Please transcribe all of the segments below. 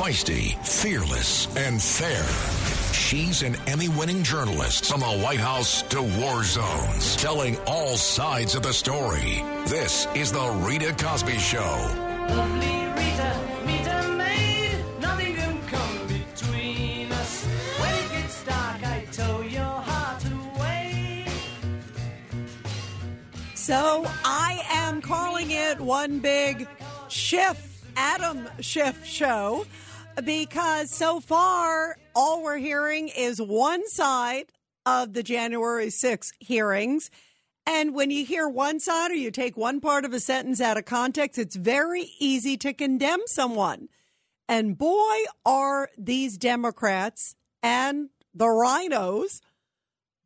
Feisty, fearless, and fair. She's an Emmy winning journalist from the White House to war zones, telling all sides of the story. This is The Rita Cosby Show. Lovely Rita, meet a maid. Nothing can come between us. When it gets dark, I tow your heart away. So I am calling it one big Schiff, Adam Schiff show because so far all we're hearing is one side of the January 6th hearings. And when you hear one side or you take one part of a sentence out of context, it's very easy to condemn someone. And boy, are these Democrats and the RINOs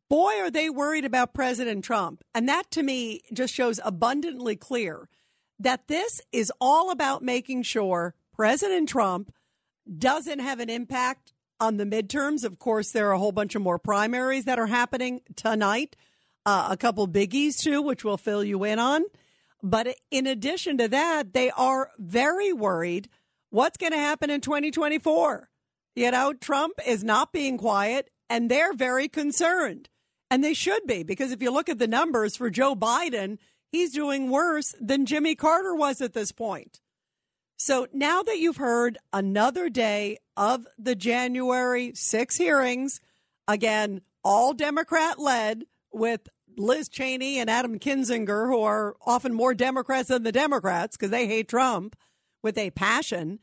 boy, are they worried about President Trump. And that to me just shows abundantly clear that this is all about making sure President Trump doesn't have an impact on the midterms. Of course, there are a whole bunch of more primaries that are happening tonight, uh, a couple biggies too, which we'll fill you in on. But in addition to that, they are very worried what's going to happen in 2024. You know, Trump is not being quiet and they're very concerned. And they should be, because if you look at the numbers for Joe Biden, he's doing worse than Jimmy Carter was at this point. So now that you've heard another day of the January 6 hearings, again, all Democrat led with Liz Cheney and Adam Kinzinger, who are often more Democrats than the Democrats because they hate Trump with a passion.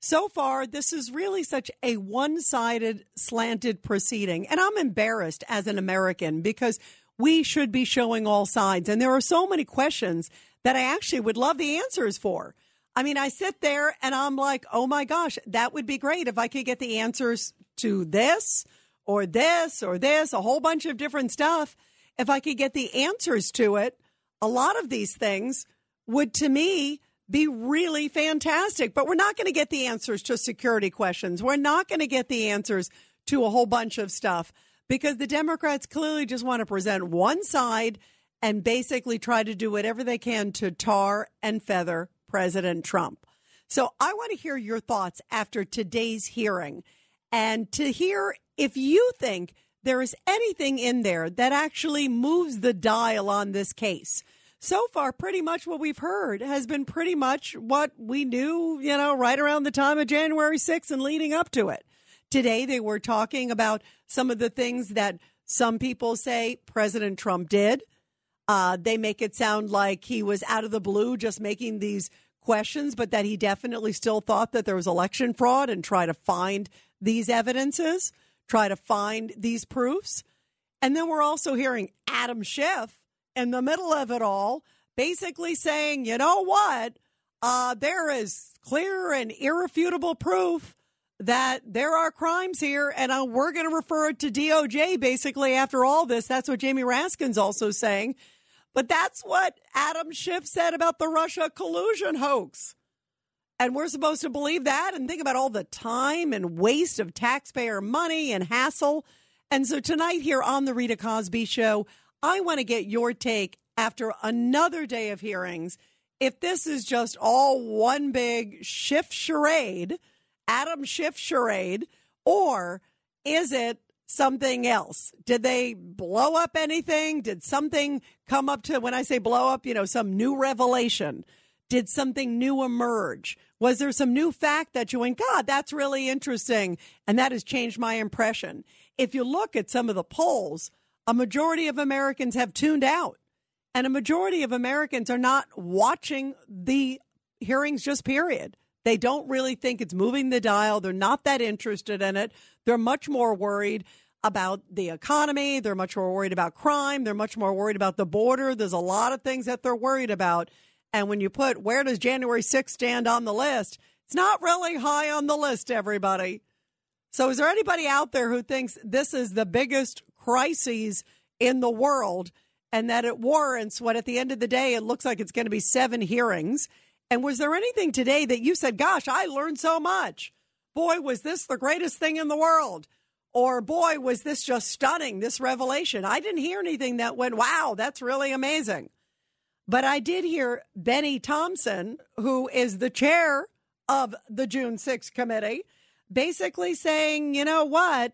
So far, this is really such a one sided, slanted proceeding. And I'm embarrassed as an American because we should be showing all sides. And there are so many questions that I actually would love the answers for. I mean, I sit there and I'm like, oh my gosh, that would be great if I could get the answers to this or this or this, a whole bunch of different stuff. If I could get the answers to it, a lot of these things would to me be really fantastic. But we're not going to get the answers to security questions. We're not going to get the answers to a whole bunch of stuff because the Democrats clearly just want to present one side and basically try to do whatever they can to tar and feather President Trump. So I want to hear your thoughts after today's hearing and to hear if you think there is anything in there that actually moves the dial on this case so far, pretty much what we've heard has been pretty much what we knew, you know, right around the time of January 6th and leading up to it. Today, they were talking about some of the things that some people say President Trump did. Uh, they make it sound like he was out of the blue just making these questions, but that he definitely still thought that there was election fraud and try to find these evidences, try to find these proofs. And then we're also hearing Adam Schiff in the middle of it all, basically saying, you know what? Uh, there is clear and irrefutable proof that there are crimes here, and uh, we're going to refer it to DOJ basically after all this. That's what Jamie Raskin's also saying. But that's what Adam Schiff said about the Russia collusion hoax. And we're supposed to believe that and think about all the time and waste of taxpayer money and hassle. And so tonight here on the Rita Cosby Show, I want to get your take after another day of hearings. If this is just all one big Schiff charade, Adam Schiff charade, or is it something else? Did they blow up anything? Did something come up to, when I say blow up, you know, some new revelation? Did something new emerge? Was there some new fact that you went, God, that's really interesting? And that has changed my impression. If you look at some of the polls, a majority of Americans have tuned out, and a majority of Americans are not watching the hearings, just period. They don't really think it's moving the dial. They're not that interested in it. They're much more worried about the economy. They're much more worried about crime. They're much more worried about the border. There's a lot of things that they're worried about. And when you put where does January 6th stand on the list, it's not really high on the list, everybody. So, is there anybody out there who thinks this is the biggest crises in the world and that it warrants what at the end of the day it looks like it's going to be seven hearings. And was there anything today that you said, gosh, I learned so much? Boy, was this the greatest thing in the world? Or boy, was this just stunning, this revelation? I didn't hear anything that went, wow, that's really amazing. But I did hear Bennie Thompson, who is the chair of the June 6th committee, basically saying, you know what?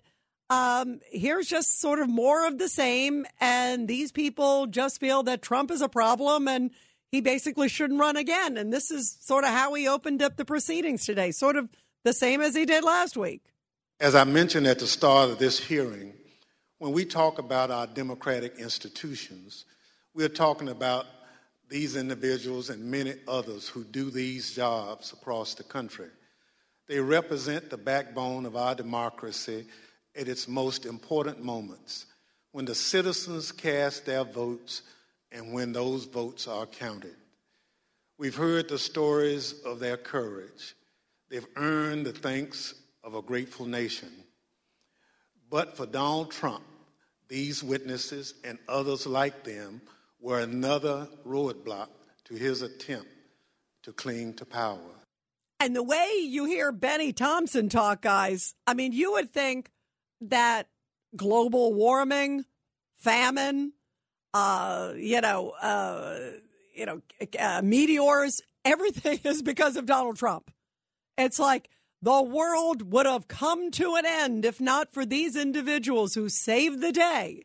Um, here's just sort of more of the same. And these people just feel that Trump is a problem and he basically shouldn't run again. And this is sort of how he opened up the proceedings today, sort of the same as he did last week. As I mentioned at the start of this hearing, when we talk about our democratic institutions, we're talking about these individuals and many others who do these jobs across the country. They represent the backbone of our democracy at its most important moments when the citizens cast their votes and when those votes are counted. We've heard the stories of their courage. They've earned the thanks of a grateful nation. But for Donald Trump, these witnesses and others like them were another roadblock to his attempt to cling to power. And the way you hear Bennie Thompson talk, guys, I mean, you would think that global warming, famine, uh, you know, uh, you know, uh, meteors, everything is because of Donald Trump. It's like the world would have come to an end if not for these individuals who saved the day.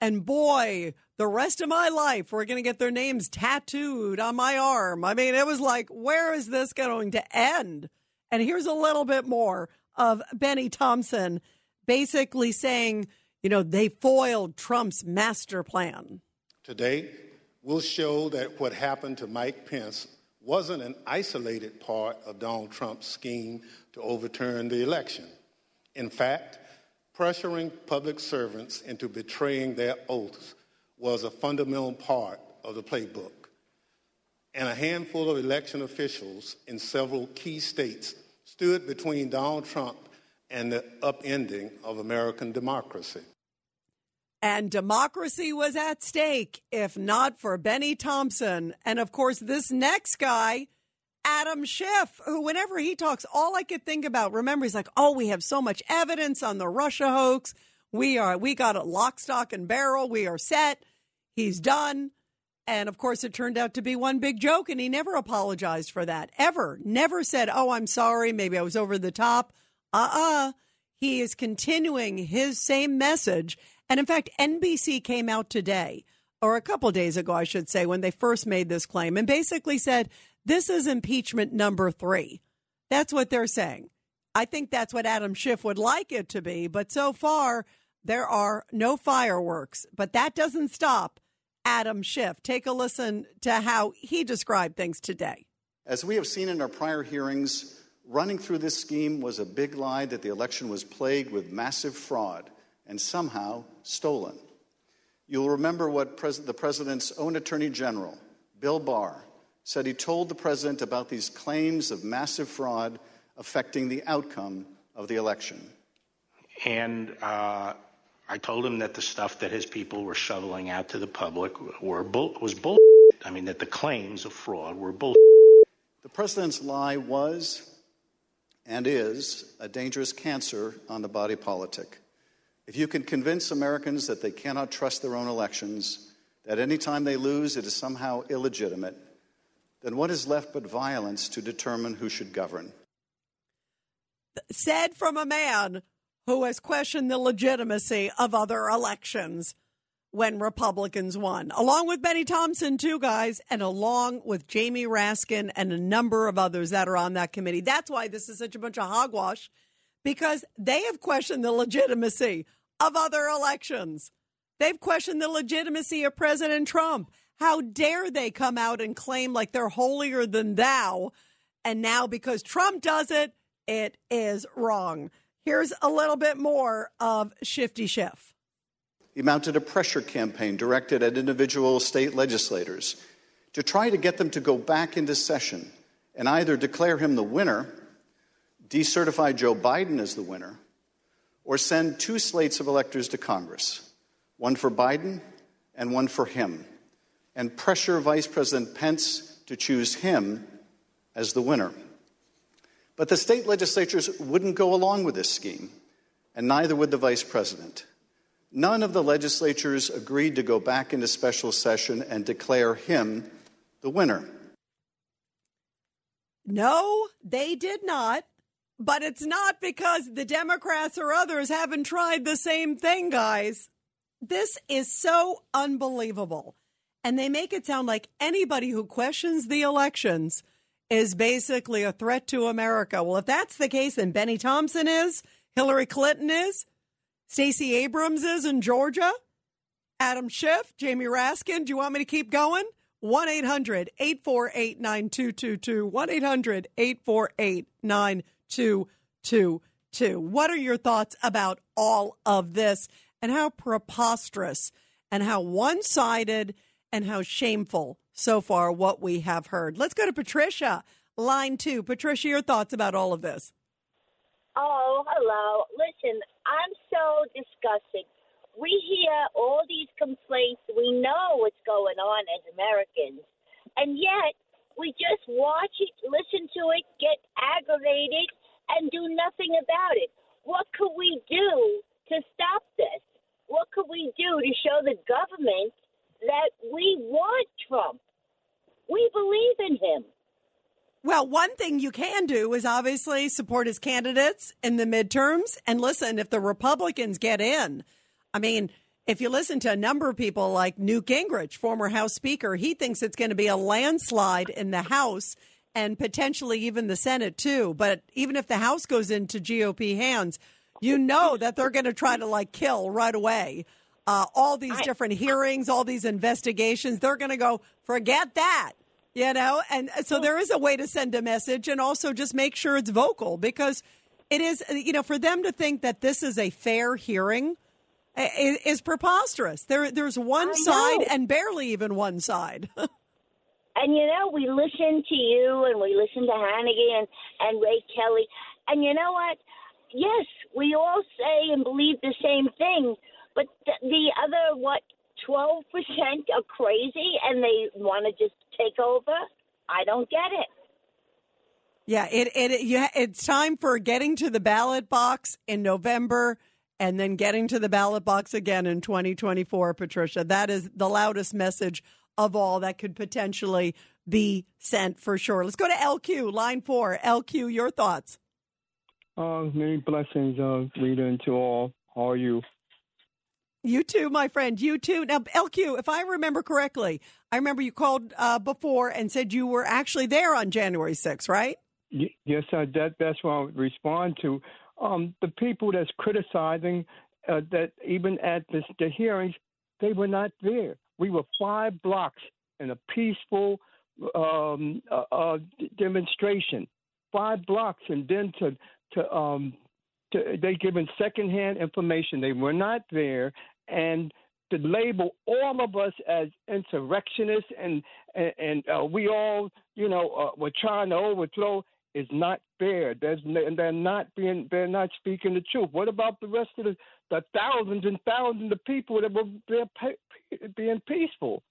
And boy, the rest of my life, we're going to get their names tattooed on my arm. I mean, it was like, where is this going to end? And here's a little bit more of Bennie Thompson basically saying, you know, they foiled Trump's master plan. Today, we'll show that what happened to Mike Pence wasn't an isolated part of Donald Trump's scheme to overturn the election. In fact, pressuring public servants into betraying their oaths was a fundamental part of the playbook. And a handful of election officials in several key states stood between Donald Trump and the upending of American democracy. And democracy was at stake if not for Bennie Thompson. And of course, this next guy, Adam Schiff, who, whenever he talks, all I could think about, remember, he's like, oh, we have so much evidence on the Russia hoax. We are, we got a lock, stock, and barrel. We are set. He's done. And of course, it turned out to be one big joke, and he never apologized for that, ever. Never said, oh, I'm sorry. Maybe I was over the top. Uh uh He is continuing his same message. And in fact, NBC came out today, or a couple days ago, I should say, when they first made this claim and basically said, this is impeachment number three. That's what they're saying. I think that's what Adam Schiff would like it to be. But so far, there are no fireworks. But that doesn't stop Adam Schiff. Take a listen to how he described things today. As we have seen in our prior hearings, running through this scheme was a big lie that the election was plagued with massive fraud and somehow stolen. You'll remember what pres- the president's own attorney general, Bill Barr, said he told the president about these claims of massive fraud affecting the outcome of the election. And uh, I told him that the stuff that his people were shoveling out to the public were bull- was bull. I mean, that the claims of fraud were bull. The president's lie was and is a dangerous cancer on the body politic. If you can convince Americans that they cannot trust their own elections, that any time they lose it is somehow illegitimate, then what is left but violence to determine who should govern? Said from a man who has questioned the legitimacy of other elections when Republicans won, along with Bennie Thompson, too, guys, and along with Jamie Raskin and a number of others that are on that committee. That's why this is such a bunch of hogwash, because they have questioned the legitimacy of other elections. They've questioned the legitimacy of President Trump. How dare they come out and claim like they're holier than thou? And now, because Trump does it, it is wrong. Here's a little bit more of Shifty Schiff. He mounted a pressure campaign directed at individual state legislators to try to get them to go back into session and either declare him the winner, decertify Joe Biden as the winner, or send two slates of electors to Congress, one for Biden and one for him, and pressure Vice President Pence to choose him as the winner. But the state legislatures wouldn't go along with this scheme, and neither would the vice president. None of the legislatures agreed to go back into special session and declare him the winner. No, they did not. But it's not because the Democrats or others haven't tried the same thing, guys. This is so unbelievable. And they make it sound like anybody who questions the elections is basically a threat to America. Well, if that's the case, then Bennie Thompson is, Hillary Clinton is, Stacey Abrams is in Georgia, Adam Schiff, Jamie Raskin. Do you want me to keep going? 1 800 848 9222. 1 800 848 9222. What are your thoughts about all of this and how preposterous and how one sided and how shameful so far what we have heard? Let's go to Patricia, line two. Patricia, your thoughts about all of this? Oh, hello. Listen, I'm so disgusted. We hear all these complaints. We know what's going on as Americans. And yet, we just watch it, listen to it, get aggravated, and do nothing about it. What could we do to stop this? What could we do to show the government that we want Trump? We believe in him. Well, one thing you can do is obviously support his candidates in the midterms. And listen, if the Republicans get in, I mean, if you listen to a number of people like Newt Gingrich, former House Speaker, he thinks it's going to be a landslide in the House and potentially even the Senate too. But even if the House goes into GOP hands, you know that they're going to try to like kill right away. Uh, all these different hearings, all these investigations, they're going to go, forget that you know and uh, so there is a way to send a message and also just make sure it's vocal because it is uh, you know for them to think that this is a fair hearing uh, is, is preposterous there there's one side and barely even one side And you know, we listen to you and we listen to Hannigan and, and Ray Kelly. And you know what? Yes, we all say and believe the same thing, but the, the other, what, 12% are crazy and they want to just take over? I don't get it. yeah it, it you, it's time for getting to the ballot box in november and then getting to the ballot box again in 2024 patricia that is the loudest message of all that could potentially be sent for sure let's go to lq line four lq your thoughts Uh, many blessings, uh, Rita, and to all. How are you? You too, my friend. You too. Now, LQ, if I remember correctly, I remember you called uh, before and said you were actually there on January 6th, right? Yes, sir. That that's what I would respond to. Um, the people that's criticizing uh, that even at this, the hearings, they were not there. We were five blocks in a peaceful um, uh, uh, demonstration, five blocks, and then to to um, to, they given secondhand information. They were not there, and to label all of us as insurrectionists and and, and uh, we all, you know, uh, were trying to overthrow is not fair. There's, they're not being, they're not speaking the truth. What about the rest of the, the thousands and thousands of people that were being, being peaceful?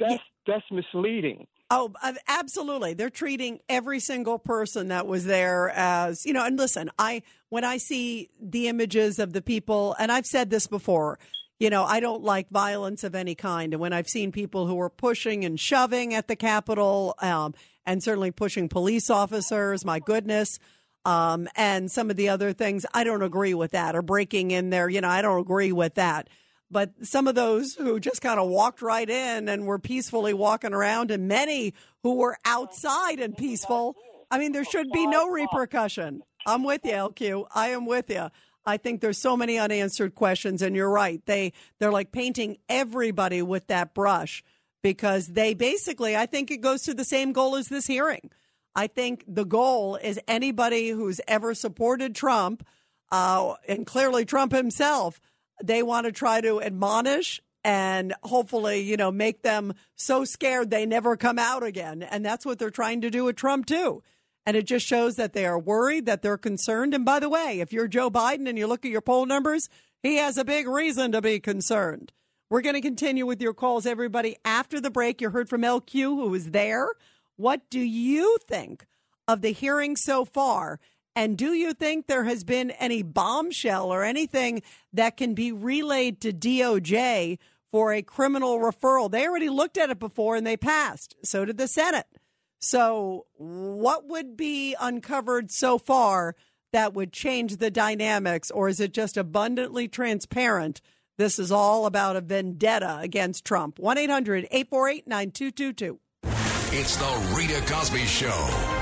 That's that's misleading. Oh, uh, absolutely. They're treating every single person that was there as, you know, and listen, I when I see the images of the people and I've said this before, you know, I don't like violence of any kind. And when I've seen people who are pushing and shoving at the Capitol, um, and certainly pushing police officers, my goodness, um, and some of the other things, I don't agree with that. Or breaking in there, you know, I don't agree with that. But some of those who just kind of walked right in and were peacefully walking around, and many who were outside and peaceful, I mean, there should be no repercussion. I'm with you, LQ. I am with you. I think there's so many unanswered questions, and you're right. They they're like painting everybody with that brush because they basically, I think it goes to the same goal as this hearing. I think the goal is anybody who's ever supported Trump, uh, and clearly Trump himself, they want to try to admonish and hopefully, you know, make them so scared they never come out again. And that's what they're trying to do with Trump, too. And it just shows that they are worried, that they're concerned. And by the way, if you're Joe Biden and you look at your poll numbers, he has a big reason to be concerned. We're going to continue with your calls, everybody. After the break, you heard from LQ, who was there. What do you think of the hearing so far? And do you think there has been any bombshell or anything that can be relayed to DOJ for a criminal referral? They already looked at it before and they passed. So did the Senate. So, what would be uncovered so far that would change the dynamics, or is it just abundantly transparent? This is all about a vendetta against Trump. 1 800 848 9222. It's the Rita Cosby Show.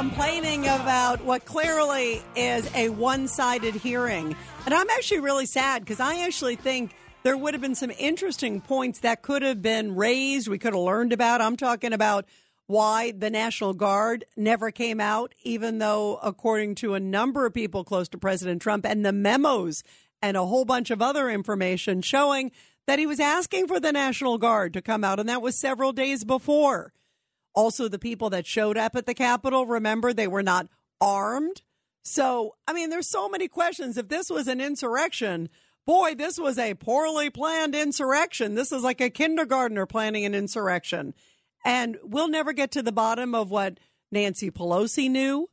Complaining about what clearly is a one sided hearing. And I'm actually really sad because I actually think there would have been some interesting points that could have been raised, we could have learned about. I'm talking about why the National Guard never came out, even though, according to a number of people close to President Trump and the memos and a whole bunch of other information showing that he was asking for the National Guard to come out, and that was several days before. Also, the people that showed up at the Capitol, remember, they were not armed. So, I mean, there's so many questions. If this was an insurrection, boy, this was a poorly planned insurrection. This is like a kindergartner planning an insurrection. And we'll never get to the bottom of what Nancy Pelosi knew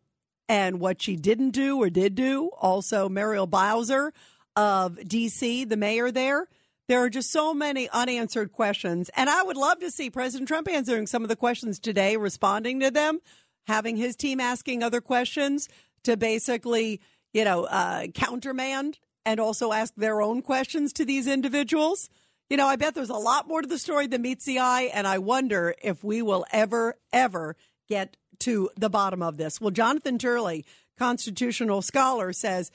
and what she didn't do or did do. Also, Muriel Bowser of D.C., the mayor there. There are just so many unanswered questions. And I would love to see President Trump answering some of the questions today, responding to them, having his team asking other questions to basically, you know, uh, countermand and also ask their own questions to these individuals. You know, I bet there's a lot more to the story than meets the eye. And I wonder if we will ever, ever get to the bottom of this. Well, Jonathan Turley, constitutional scholar, says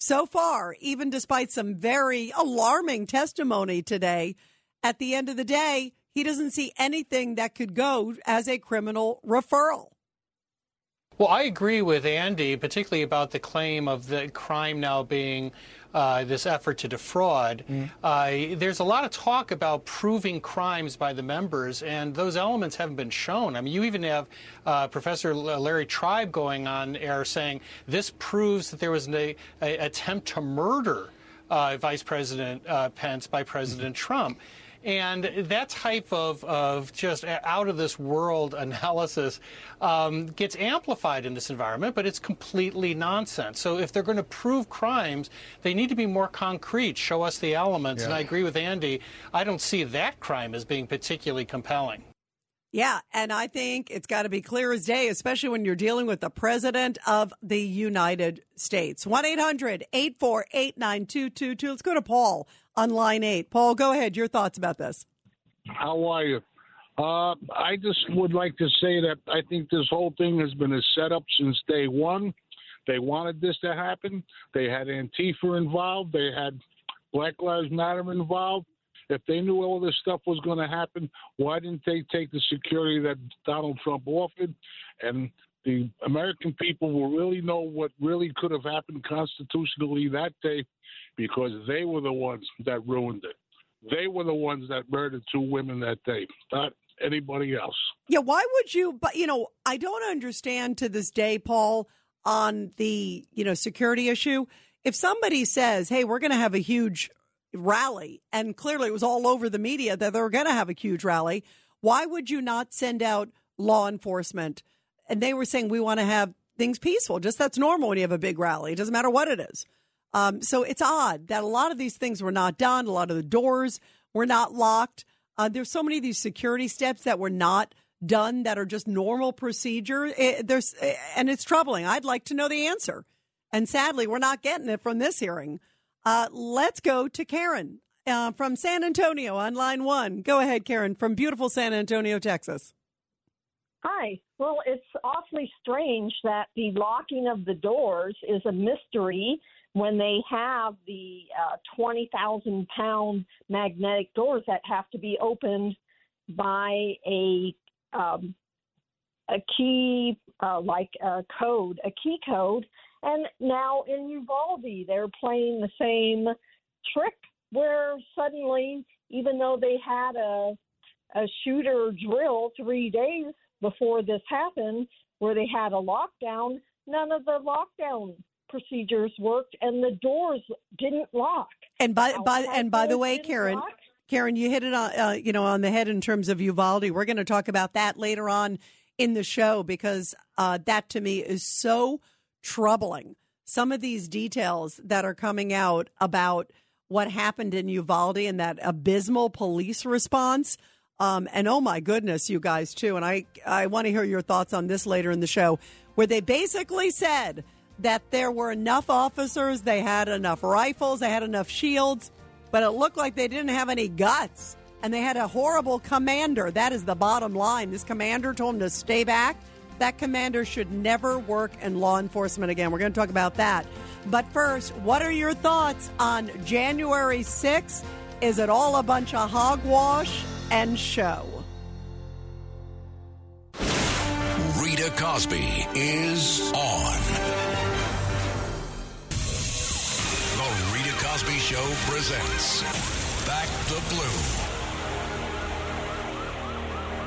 so far, even despite some very alarming testimony today, at the end of the day, he doesn't see anything that could go as a criminal referral. Well, I agree with Andy, particularly about the claim of the crime now being uh, this effort to defraud. Mm. Uh, there's a lot of talk about proving crimes by the members, and those elements haven't been shown. I mean, you even have uh, Professor Larry Tribe going on air saying this proves that there was an a, a attempt to murder uh, Vice President uh, Pence by President mm-hmm. Trump. And that type of, of just out of this world analysis um, gets amplified in this environment, but it's completely nonsense. So if they're going to prove crimes, they need to be more concrete, show us the elements. Yeah. And I agree with Andy. I don't see that crime as being particularly compelling. Yeah, and I think it's got to be clear as day, especially when you're dealing with the President of the United States. 1 800 848 9222. Let's go to Paul on line eight. Paul, go ahead. Your thoughts about this. How are you? Uh, I just would like to say that I think this whole thing has been a setup since day one. They wanted this to happen. They had Antifa involved. They had Black Lives Matter involved. If they knew all this stuff was going to happen, why didn't they take the security that Donald Trump offered? And the American people will really know what really could have happened constitutionally that day because they were the ones that ruined it. They were the ones that murdered two women that day, not anybody else. Yeah, why would you? But, you know, I don't understand to this day, Paul, on the, you know, security issue. If somebody says, hey, we're going to have a huge rally, and clearly it was all over the media that they were going to have a huge rally, why would you not send out law enforcement? And they were saying, we want to have things peaceful. Just that's normal when you have a big rally. It doesn't matter what it is. Um, so it's odd that a lot of these things were not done. A lot of the doors were not locked. Uh, there's so many of these security steps that were not done that are just normal procedure. It, eh, there's eh, and it's troubling. I'd like to know the answer, and sadly, we're not getting it from this hearing. Uh, let's go to Karen uh, from San Antonio on line one. Go ahead, Karen, from beautiful San Antonio, Texas. Hi. Well, it's awfully strange that the locking of the doors is a mystery when they have the uh, 20,000 pound magnetic doors that have to be opened by a um, a key uh, like a code, a key code. And now in Uvalde, they're playing the same trick where suddenly, even though they had a a shooter drill three days before this happened, where they had a lockdown, none of the lockdown procedures worked and the doors didn't lock. And by by and by the way, Karen, lock. Karen, you hit it on uh, you know on the head in terms of Uvalde. We're going to talk about that later on in the show because uh, that to me is so troubling. Some of these details that are coming out about what happened in Uvalde and that abysmal police response. Um, and oh my goodness, you guys too. And I I want to hear your thoughts on this later in the show, where they basically said that there were enough officers, they had enough rifles, they had enough shields, but it looked like they didn't have any guts. And they had a horrible commander. That is the bottom line. This commander told him to stay back. That commander should never work in law enforcement again. We're going to talk about that. But first, what are your thoughts on January 6th? Is it all a bunch of hogwash and show? Rita Cosby is on. Cosby Show presents Back the Blue.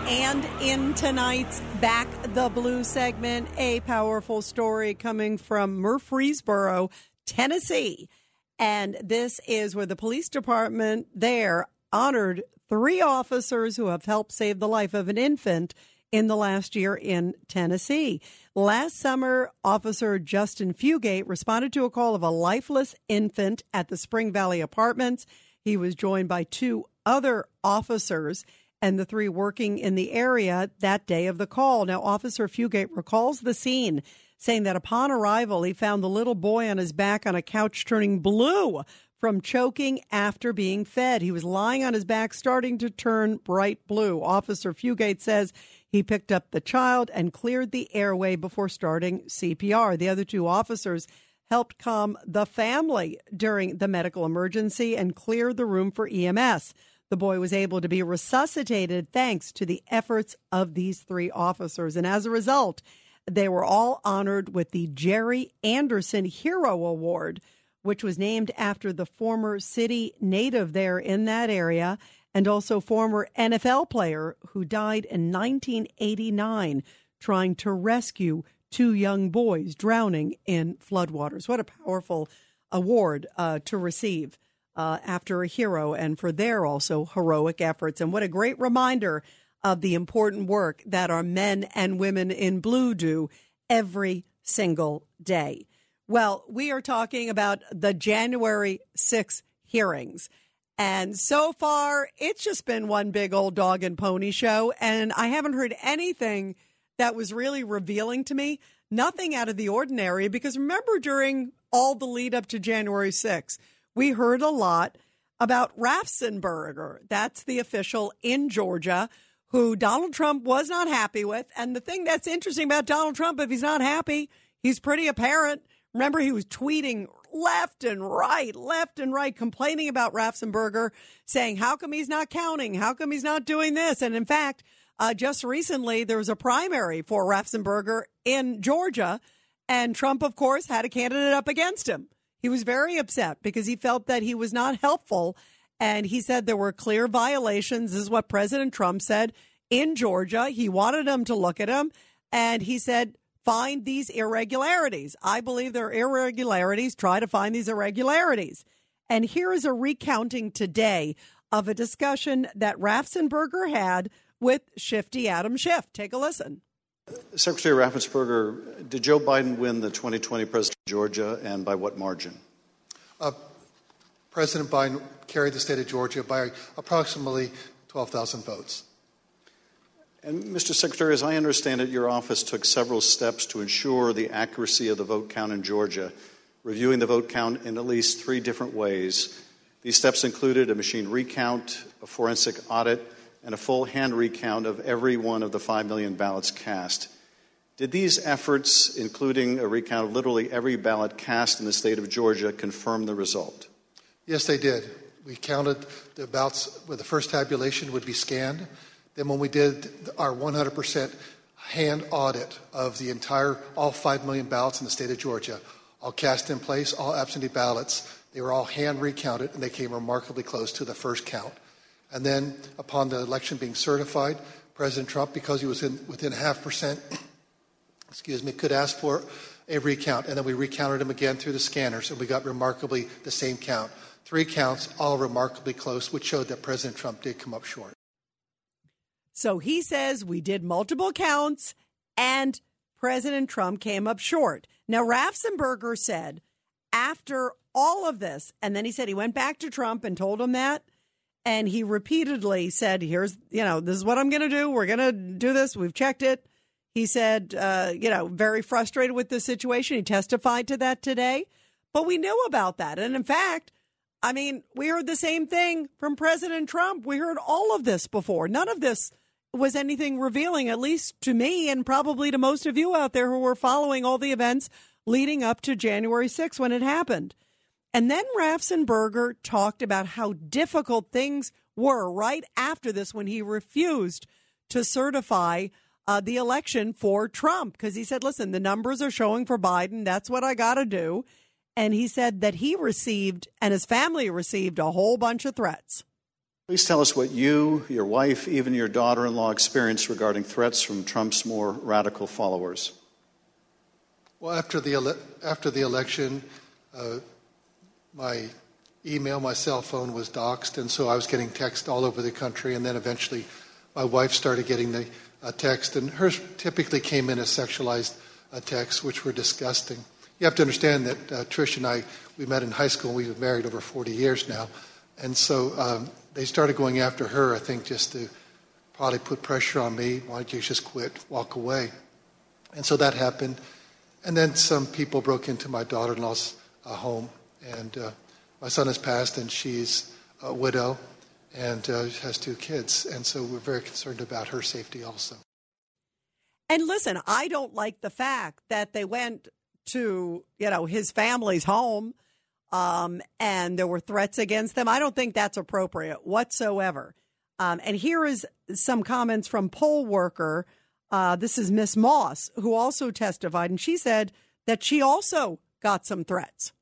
And in tonight's Back the Blue segment, a powerful story coming from Murfreesboro, Tennessee. And this is where the police department there honored three officers who have helped save the life of an infant in the last year in Tennessee. Last summer, Officer Justin Fugate responded to a call of a lifeless infant at the Spring Valley Apartments. He was joined by two other officers and the three working in the area that day of the call. Now, Officer Fugate recalls the scene, saying that upon arrival, he found the little boy on his back on a couch turning blue from choking after being fed. He was lying on his back, starting to turn bright blue. Officer Fugate says he picked up the child and cleared the airway before starting CPR. The other two officers helped calm the family during the medical emergency and cleared the room for EMS. The boy was able to be resuscitated thanks to the efforts of these three officers. And as a result, they were all honored with the Jerry Anderson Hero Award, which was named after the former city native there in that area and also former NFL player who died in 1989 trying to rescue two young boys drowning in floodwaters. What a powerful award uh, to receive uh, after a hero and for their also heroic efforts. And what a great reminder of the important work that our men and women in blue do every single day. Well, we are talking about the January 6 hearings. And so far, it's just been one big old dog and pony show. And I haven't heard anything that was really revealing to me. Nothing out of the ordinary. Because remember, during all the lead up to January 6th, we heard a lot about Raffensperger. That's the official in Georgia who Donald Trump was not happy with. And the thing that's interesting about Donald Trump, if he's not happy, he's pretty apparent. Remember, he was tweeting left and right, left and right, complaining about Raffensperger, saying, How come he's not counting? How come he's not doing this? And in fact, uh, just recently, there was a primary for Raffensperger in Georgia, and Trump, of course, had a candidate up against him. He was very upset because he felt that he was not helpful. And he said there were clear violations. This is what President Trump said in Georgia. He wanted him to look at him. And he said, find these irregularities. I believe there are irregularities. Try to find these irregularities. And here is a recounting today of a discussion that Raffensperger had with Shifty Adam Schiff. Take a listen. Secretary Raffensperger, did Joe Biden win the 2020 president of Georgia and by what margin? Uh, President Biden carried the state of Georgia by approximately 12,000 votes. And Mr. Secretary, as I understand it, your office took several steps to ensure the accuracy of the vote count in Georgia, reviewing the vote count in at least three different ways. These steps included a machine recount, a forensic audit, and a full hand recount of every one of the 5 million ballots cast. Did these efforts, including a recount of literally every ballot cast in the state of Georgia, confirm the result? Yes, they did. We counted the ballots where the first tabulation would be scanned. Then, when we did our 100% hand audit of the entire, all 5 million ballots in the state of Georgia, all cast in place, all absentee ballots, they were all hand recounted and they came remarkably close to the first count. And then, upon the election being certified, President Trump, because he was in, within half percent, excuse me, could ask for a recount. And then we recounted them again through the scanners, and we got remarkably the same count. Three counts, all remarkably close, which showed that President Trump did come up short. So he says we did multiple counts and President Trump came up short. Now, Raffensperger said after all of this, and then he said he went back to Trump and told him that. And he repeatedly said, here's, you know, this is what I'm going to do. We're going to do this. We've checked it. He said, uh, you know, very frustrated with the situation. He testified to that today. But we knew about that. And in fact, I mean, we heard the same thing from President Trump. We heard all of this before. None of this was anything revealing, at least to me and probably to most of you out there who were following all the events leading up to January 6th when it happened. And then Raffensperger talked about how difficult things were right after this when he refused to certify uh, the election for Trump because he said, listen, the numbers are showing for Biden. That's what I got to do. And he said that he received and his family received a whole bunch of threats. Please tell us what you, your wife, even your daughter in law experienced regarding threats from Trump's more radical followers. Well, after the, ele- after the election, uh, my email, my cell phone was doxxed, and so I was getting text all over the country. And then eventually, my wife started getting the uh, text, and hers typically came in as sexualized uh, texts, which were disgusting. You have to understand that uh, Trish and I, we met in high school, and we've been married over 40 years now. And so um, they started going after her, I think, just to probably put pressure on me. Why don't you just quit, walk away? And so that happened. And then some people broke into my daughter in law's uh, home. And uh, my son has passed, and she's a widow and uh, has two kids. And so we're very concerned about her safety also. And listen, I don't like the fact that they went to, you know, his family's home um, and there were threats against them. I don't think that's appropriate whatsoever. Um, and here is some comments from poll worker. Uh, this is Miss Moss, who also testified, and she said that she also got some threats.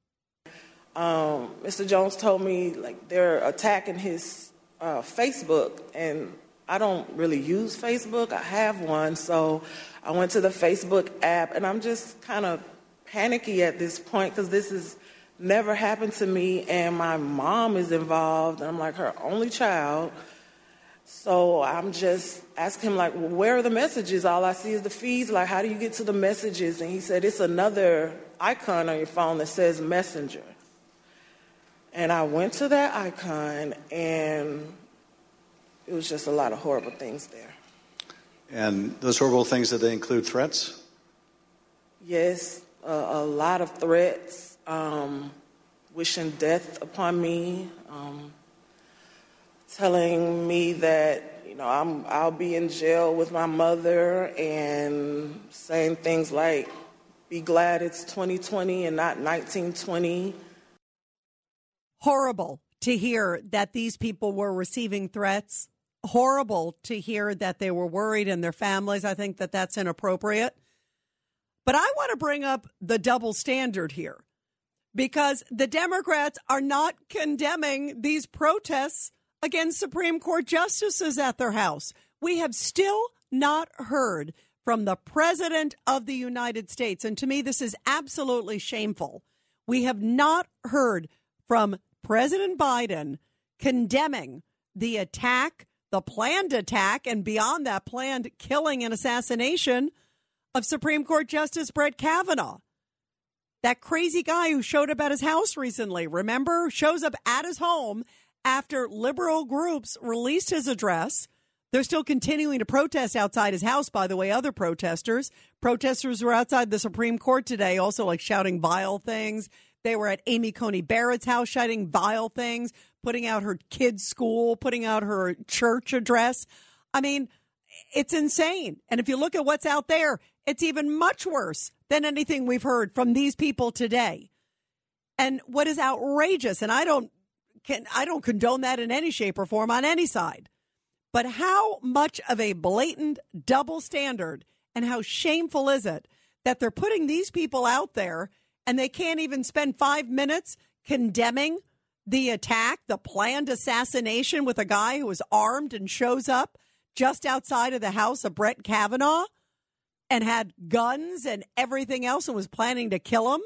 Um, Mr. Jones told me like they're attacking his uh, Facebook, and I don't really use Facebook. I have one, so I went to the Facebook app, and I'm just kind of panicky at this point because this has never happened to me, and my mom is involved, and I'm like her only child. So I'm just asking him, like, well, where are the messages? All I see is the feeds. Like, how do you get to the messages? And he said, it's another icon on your phone that says Messenger. And I went to that icon, and it was just a lot of horrible things there. And those horrible things, did they include threats? Yes, a, a lot of threats, um, wishing death upon me, um, telling me that you know I'm I'll be in jail with my mother, and saying things like, "Be glad it's 2020 and not 1920." Horrible to hear that these people were receiving threats. Horrible to hear that they were worried in their families. I think that that's inappropriate. But I want to bring up the double standard here because the Democrats are not condemning these protests against Supreme Court justices at their house. We have still not heard from the President of the United States. And to me, this is absolutely shameful. We have not heard from President Biden condemning the attack, the planned attack, and beyond that, planned killing and assassination of Supreme Court Justice Brett Kavanaugh. That crazy guy who showed up at his house recently, remember? Shows up at his home after liberal groups released his address. They're still continuing to protest outside his house, by the way, other protesters. Protesters were outside the Supreme Court today, also like shouting vile things. They were at Amy Coney Barrett's house shouting vile things, putting out her kids' school, putting out her church address. I mean, it's insane. And if you look at what's out there, it's even much worse than anything we've heard from these people today. And what is outrageous, and I don't can I don't condone that in any shape or form on any side. But how much of a blatant double standard and how shameful is it that they're putting these people out there and they can't even spend 5 minutes condemning the attack, the planned assassination with a guy who is armed and shows up just outside of the house of Brett Kavanaugh? And had guns and everything else and was planning to kill him.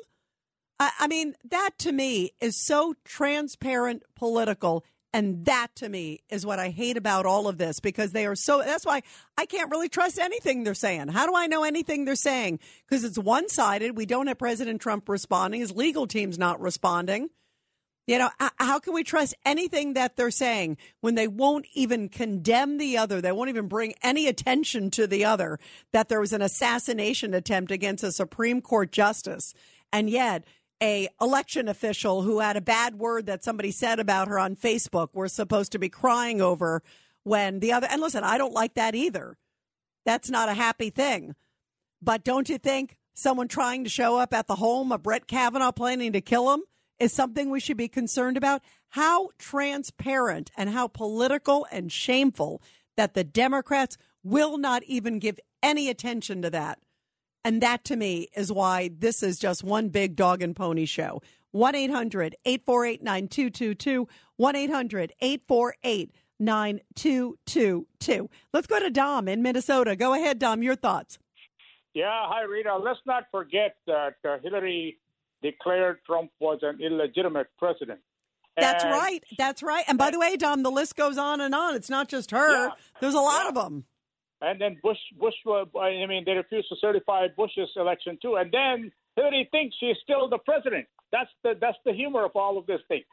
I, I mean, that to me is so transparent political. And that to me is what I hate about all of this because they are so. That's why I can't really trust anything they're saying. How do I know anything they're saying? Because it's one sided. We don't have President Trump responding. His legal team's not responding. You know, how can we trust anything that they're saying when they won't even condemn the other? They won't even bring any attention to the other that there was an assassination attempt against a Supreme Court justice. And yet, a election official who had a bad word that somebody said about her on Facebook we're supposed to be crying over when the other and listen, I don't like that either. That's not a happy thing. But don't you think someone trying to show up at the home of Brett Kavanaugh planning to kill him is something we should be concerned about? How transparent and how political and shameful that the Democrats will not even give any attention to that. And that to me is why this is just one big dog and pony show. 1 800 848 9222. 1 800 848 9222. Let's go to Dom in Minnesota. Go ahead, Dom, your thoughts. Yeah, hi, Rita. Let's not forget that uh, Hillary declared Trump was an illegitimate president. That's And- right. That's right. And by the way, Dom, the list goes on and on. It's not just her, Yeah. there's a lot of them. And then Bush, Bush, uh, I mean, they refused to certify Bush's election too. And then Hillary thinks she's still the president. That's the that's the humor of all of this thing.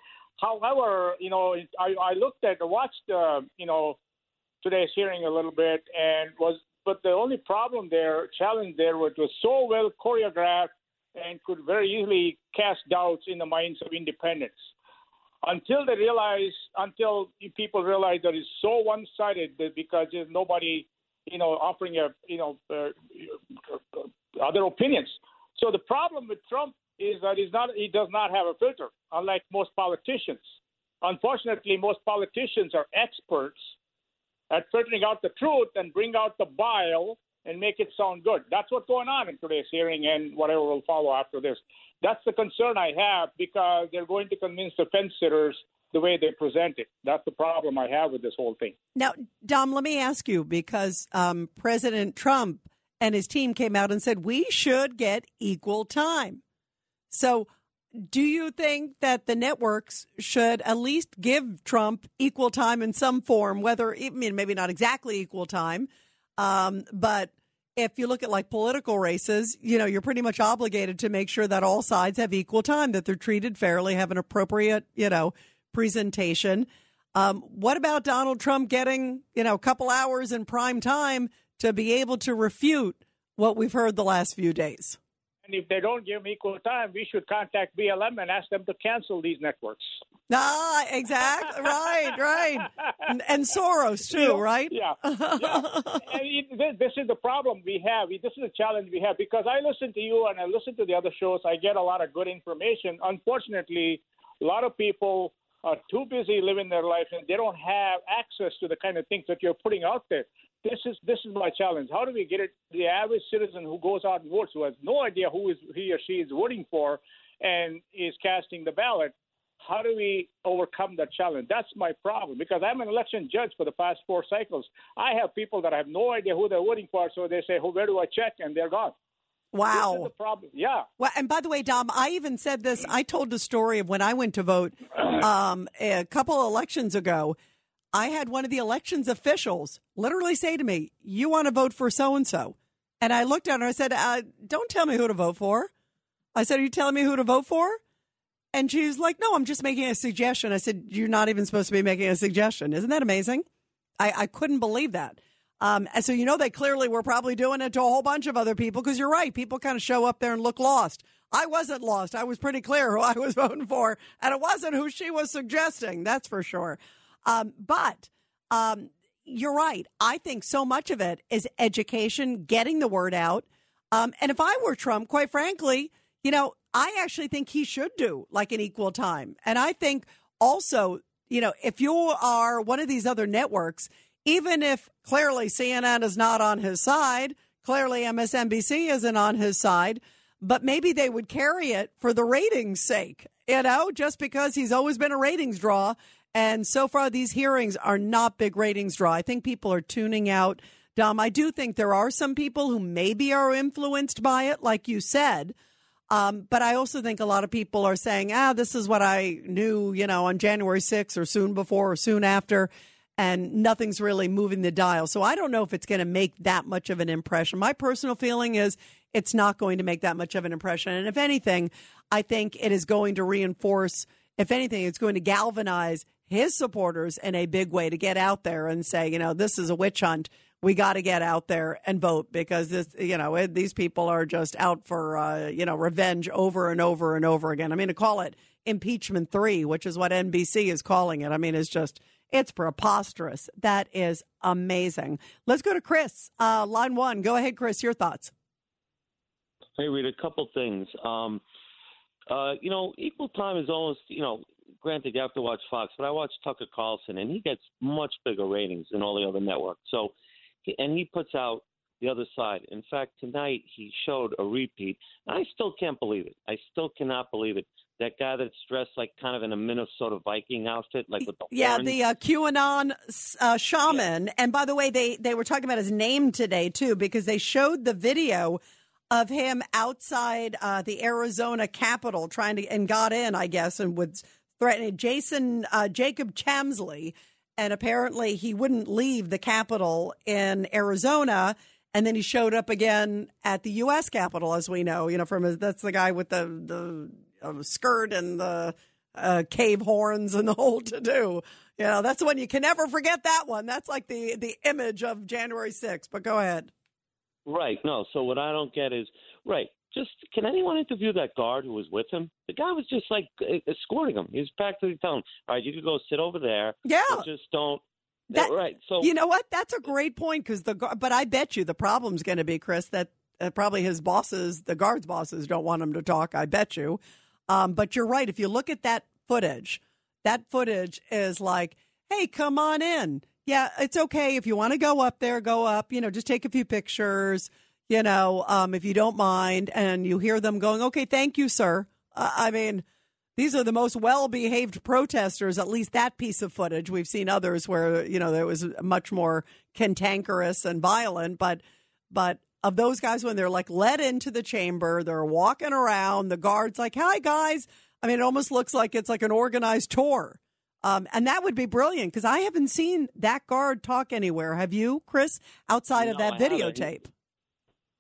However, you know, I, I looked at, watched, uh, you know, today's hearing a little bit, and was, but the only problem there, challenge there, was was so well choreographed and could very easily cast doubts in the minds of independents. Until they realize, until people realize that it's so one-sided because there's nobody, you know, offering a, you know, uh, other opinions. So the problem with Trump is that he's not, he does not have a filter, unlike most politicians. Unfortunately, most politicians are experts at filtering out the truth and bring out the bile and make it sound good. That's what's going on in today's hearing and whatever will follow after this. That's the concern I have because they're going to convince the fence sitters the way they present it. That's the problem I have with this whole thing. Now, Dom, let me ask you because um, President Trump and his team came out and said we should get equal time. So, do you think that the networks should at least give Trump equal time in some form, whether, I mean, maybe not exactly equal time, um, but if you look at like political races, you know, you're pretty much obligated to make sure that all sides have equal time, that they're treated fairly, have an appropriate, you know, presentation. Um, what about Donald Trump getting, you know, a couple hours in prime time to be able to refute what we've heard the last few days? And if they don't give them equal time, we should contact BLM and ask them to cancel these networks. Ah, exactly. right, right. And, and Soros, too, know, right? Yeah. yeah. and it, this, this is the problem we have. This is the challenge we have because I listen to you and I listen to the other shows. I get a lot of good information. Unfortunately, a lot of people are too busy living their life and they don't have access to the kind of things that you're putting out there. This is this is my challenge. How do we get it the average citizen who goes out and votes, who has no idea who is he or she is voting for, and is casting the ballot? How do we overcome that challenge? That's my problem because I'm an election judge for the past four cycles. I have people that have no idea who they're voting for, so they say, "Who? Where do I check?" and they're gone. Wow. This is the problem. Yeah. Well, and by the way, Dom, I even said this. I told the story of when I went to vote um, a couple of elections ago. I had one of the elections officials literally say to me, "You want to vote for so and so?" And I looked at her. and I said, uh, "Don't tell me who to vote for." I said, "Are you telling me who to vote for?" And she was like, "No, I'm just making a suggestion." I said, "You're not even supposed to be making a suggestion. Isn't that amazing?" I, I couldn't believe that. Um, and so you know they clearly were probably doing it to a whole bunch of other people because you're right. People kind of show up there and look lost. I wasn't lost. I was pretty clear who I was voting for, and it wasn't who she was suggesting. That's for sure. Um, but um, you're right. I think so much of it is education, getting the word out. Um, and if I were Trump, quite frankly, you know, I actually think he should do like an equal time. And I think also, you know, if you are one of these other networks, even if clearly CNN is not on his side, clearly MSNBC isn't on his side, but maybe they would carry it for the ratings' sake, you know, just because he's always been a ratings draw. And so far, these hearings are not big ratings draw. I think people are tuning out Dom, I do think there are some people who maybe are influenced by it, like you said. Um, but I also think a lot of people are saying, ah, this is what I knew, you know, on January 6th or soon before or soon after, and nothing's really moving the dial. So I don't know if it's going to make that much of an impression. My personal feeling is it's not going to make that much of an impression. And if anything, I think it is going to reinforce, if anything, it's going to galvanize his supporters in a big way to get out there and say, you know, this is a witch hunt we got to get out there and vote because this, you know, these people are just out for, uh, you know, revenge over and over and over again. I mean, to call it impeachment three, which is what NBC is calling it. I mean, it's just, it's preposterous. That is amazing. Let's go to Chris, uh, line one. Go ahead, Chris. Your thoughts. Hey, Reed, a couple things. Um, uh, you know, equal time is almost, you know, granted you have to watch Fox, but I watch Tucker Carlson, and he gets much bigger ratings than all the other networks. So and he puts out the other side. In fact, tonight he showed a repeat. I still can't believe it. I still cannot believe it. That guy that's dressed like kind of in a Minnesota Viking outfit, like with the yeah, horns. the uh, QAnon uh, shaman. And by the way, they they were talking about his name today too because they showed the video of him outside uh, the Arizona Capitol trying to and got in, I guess, and was threatening Jason uh, Jacob Chansley and apparently he wouldn't leave the Capitol in Arizona. And then he showed up again at the U.S. Capitol, as we know. You know, from his, that's the guy with the the uh, skirt and the uh, cave horns and the whole to do. You know, that's the one you can never forget. That one. That's like the the image of January 6th. But go ahead. Right. No. So what I don't get is right just can anyone interview that guard who was with him? The guy was just like escorting him. He was practically telling him, "All right, you can go sit over there. Yeah, just don't." That, right. So you know what? That's a great point because the but I bet you the problem's going to be Chris that uh, probably his bosses, the guards' bosses, don't want him to talk. I bet you. Um, but you're right. If you look at that footage, that footage is like, "Hey, come on in." Yeah, it's okay if you want to go up there, go up. You know, just take a few pictures you know, um, if you don't mind, and you hear them going, okay, thank you, sir. Uh, I mean, these are the most well behaved protesters, at least that piece of footage. We've seen others where, you know, there was much more cantankerous and violent, but, but of those guys, when they're like led into the chamber, they're walking around, the guard's like, hi, guys. I mean, it almost looks like it's like an organized tour. Um, and that would be brilliant because I haven't seen that guard talk anywhere. Have you, Chris, outside No, of that I videotape?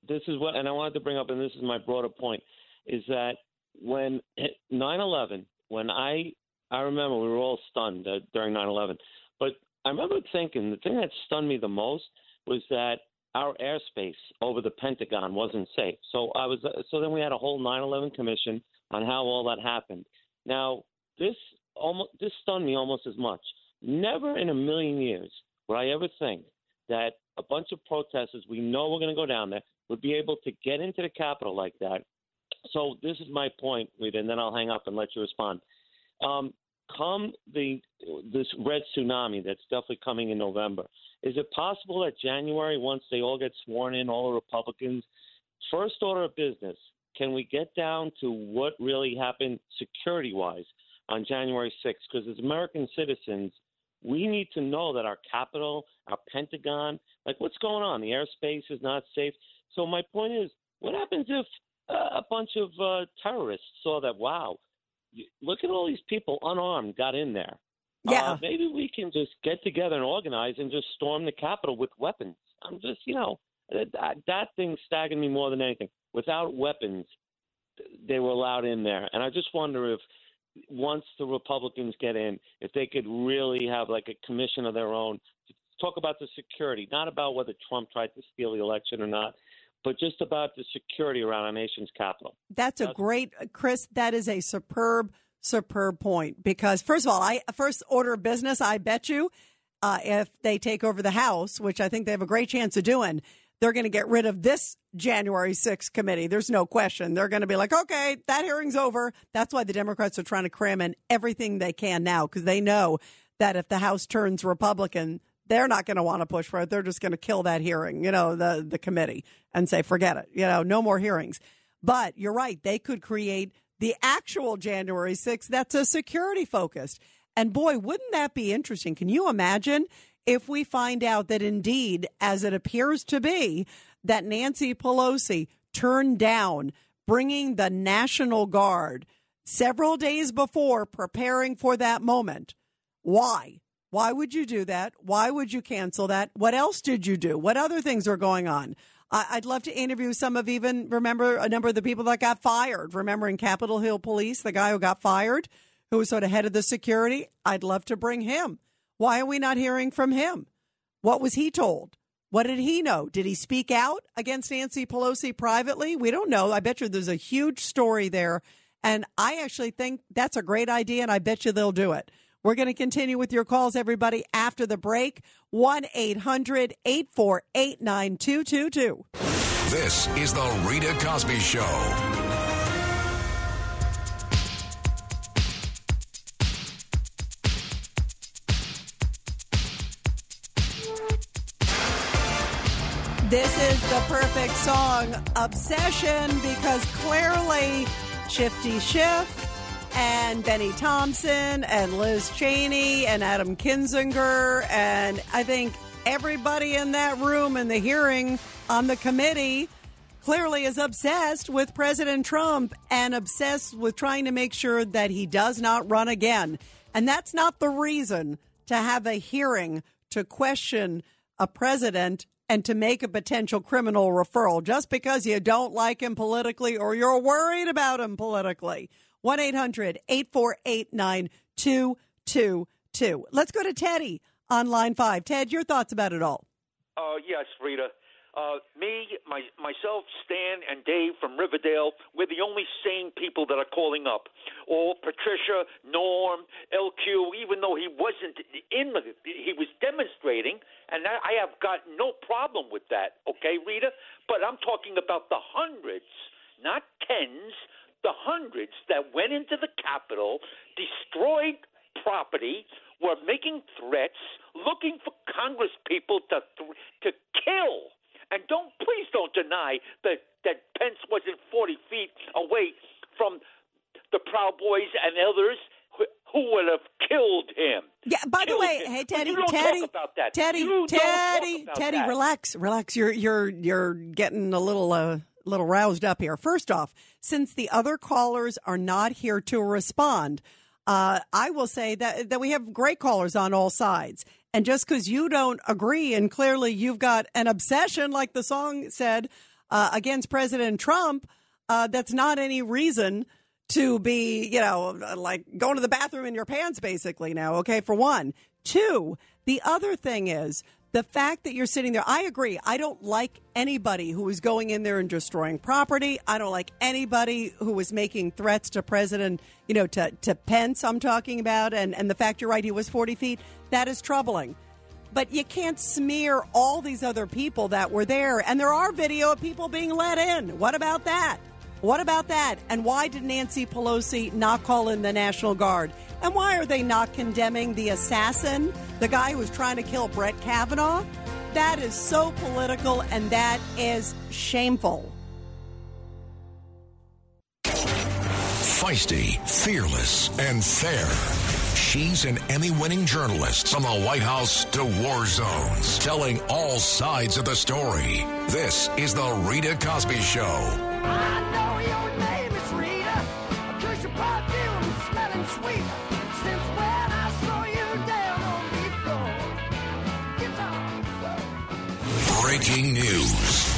This is what, and I wanted to bring up, and this is my broader point, is that when 9/11, when I I remember we were all stunned uh, during 9/11, but I remember thinking the thing that stunned me the most was that our airspace over the Pentagon wasn't safe. So I was uh, so then we had a whole 9/11 commission on how all that happened. Now this almost this stunned me almost as much. Never in a million years would I ever think that a bunch of protesters we know we're going to go down there would be able to get into the Capitol like that. So this is my point, and then I'll hang up and let you respond. Um, come the this red tsunami that's definitely coming in November. Is it possible that January, once they all get sworn in, all the Republicans, first order of business, can we get down to what really happened security wise on January 6th? Because as American citizens, we need to know that our Capitol, our Pentagon, like what's going on? The airspace is not safe. So my point is, what happens if uh, a bunch of uh, terrorists saw that? Wow, look at all these people unarmed got in there. Yeah. Uh, maybe we can just get together and organize and just storm the Capitol with weapons. I'm just, you know, that, that thing staggered me more than anything. Without weapons, they were allowed in there. And I just wonder if once the Republicans get in, if they could really have like a commission of their own to talk about the security, not about whether Trump tried to steal the election or not, but just about the security around our nation's capital. That's a great, Chris. That is a superb, superb point. Because first of all, I first order of business. I bet you, uh, if they take over the House, which I think they have a great chance of doing, they're going to get rid of this January 6th committee. There's no question. They're going to be like, okay, that hearing's over. That's why the Democrats are trying to cram in everything they can now because they know that if the House turns Republican, they're not going to want to push for it. They're just going to kill that hearing, you know, the, the committee and say, forget it, you know, no more hearings. But you're right. They could create the actual January 6th that's a security focused. And boy, wouldn't that be interesting? Can you imagine if we find out that indeed, as it appears to be, that Nancy Pelosi turned down bringing the National Guard several days before preparing for that moment. Why? Why would you do that? Why would you cancel that? What else did you do? What other things are going on? I- would love to interview some of even, remember, a number of the people that got fired. Remember in Capitol Hill Police, the guy who got fired, who was sort of head of the security? I'd love to bring him. Why are we not hearing from him? What was he told? What did he know? Did he speak out against Nancy Pelosi privately? We don't know. I bet you there's a huge story there. And I actually think that's a great idea, and I bet you they'll do it. We're going to continue with your calls, everybody, after the break. 1 800 848 9222. This is The Rita Cosby Show. This is the perfect song, Obsession, because clearly Shifty Schiff and Bennie Thompson and Liz Cheney and Adam Kinzinger and I think everybody in that room in the hearing on the committee clearly is obsessed with President Trump and obsessed with trying to make sure that he does not run again. And that's not the reason to have a hearing to question a president and to make a potential criminal referral just because you don't like him politically or you're worried about him politically. 1 800 848 9222. Let's go to Teddy on line five. Ted, your thoughts about it all. Uh, yes, Rita. Uh, me, my, myself, Stan, and Dave from Riverdale, we're the only sane people that are calling up. Or Patricia, Norm, LQ, even though he wasn't in the, he was demonstrating, and I have got no problem with that, okay, Rita? But I'm talking about the hundreds, not tens, the hundreds that went into the Capitol, destroyed property, were making threats, looking for Congress people to th- to kill and don't please don't deny that that Pence wasn't 40 feet away from the Proud Boys and others who, who would have killed him. Yeah. By the way, him. hey Teddy, Teddy, talk about that. Teddy, You Teddy, Teddy, that. relax, relax. You're you're you're getting a little uh, little roused up here. First off, since the other callers are not here to respond, uh, I will say that that we have great callers on all sides. And just because you don't agree, and clearly you've got an obsession, like the song said, uh, against President Trump, uh, that's not any reason to be, you know, like going to the bathroom in your pants, basically, now, okay, for one. Two, the other thing is the fact that you're sitting there, I agree. I don't like anybody who is going in there and destroying property. I don't like anybody who was making threats to President, you know, to, to Pence, I'm talking about. And, and the fact you're right, he was 40 feet, that is troubling. But you can't smear all these other people that were there. And there are video of people being let in. What about that? What about that? And why did Nancy Pelosi not call in the National Guard? And why are they not condemning the assassin, the guy who was trying to kill Brett Kavanaugh? That is so political and that is shameful. Feisty, fearless, and fair. She's an Emmy winning journalist from the White House to war zones, telling all sides of the story. This is The Rita Cosby Show. Breaking news.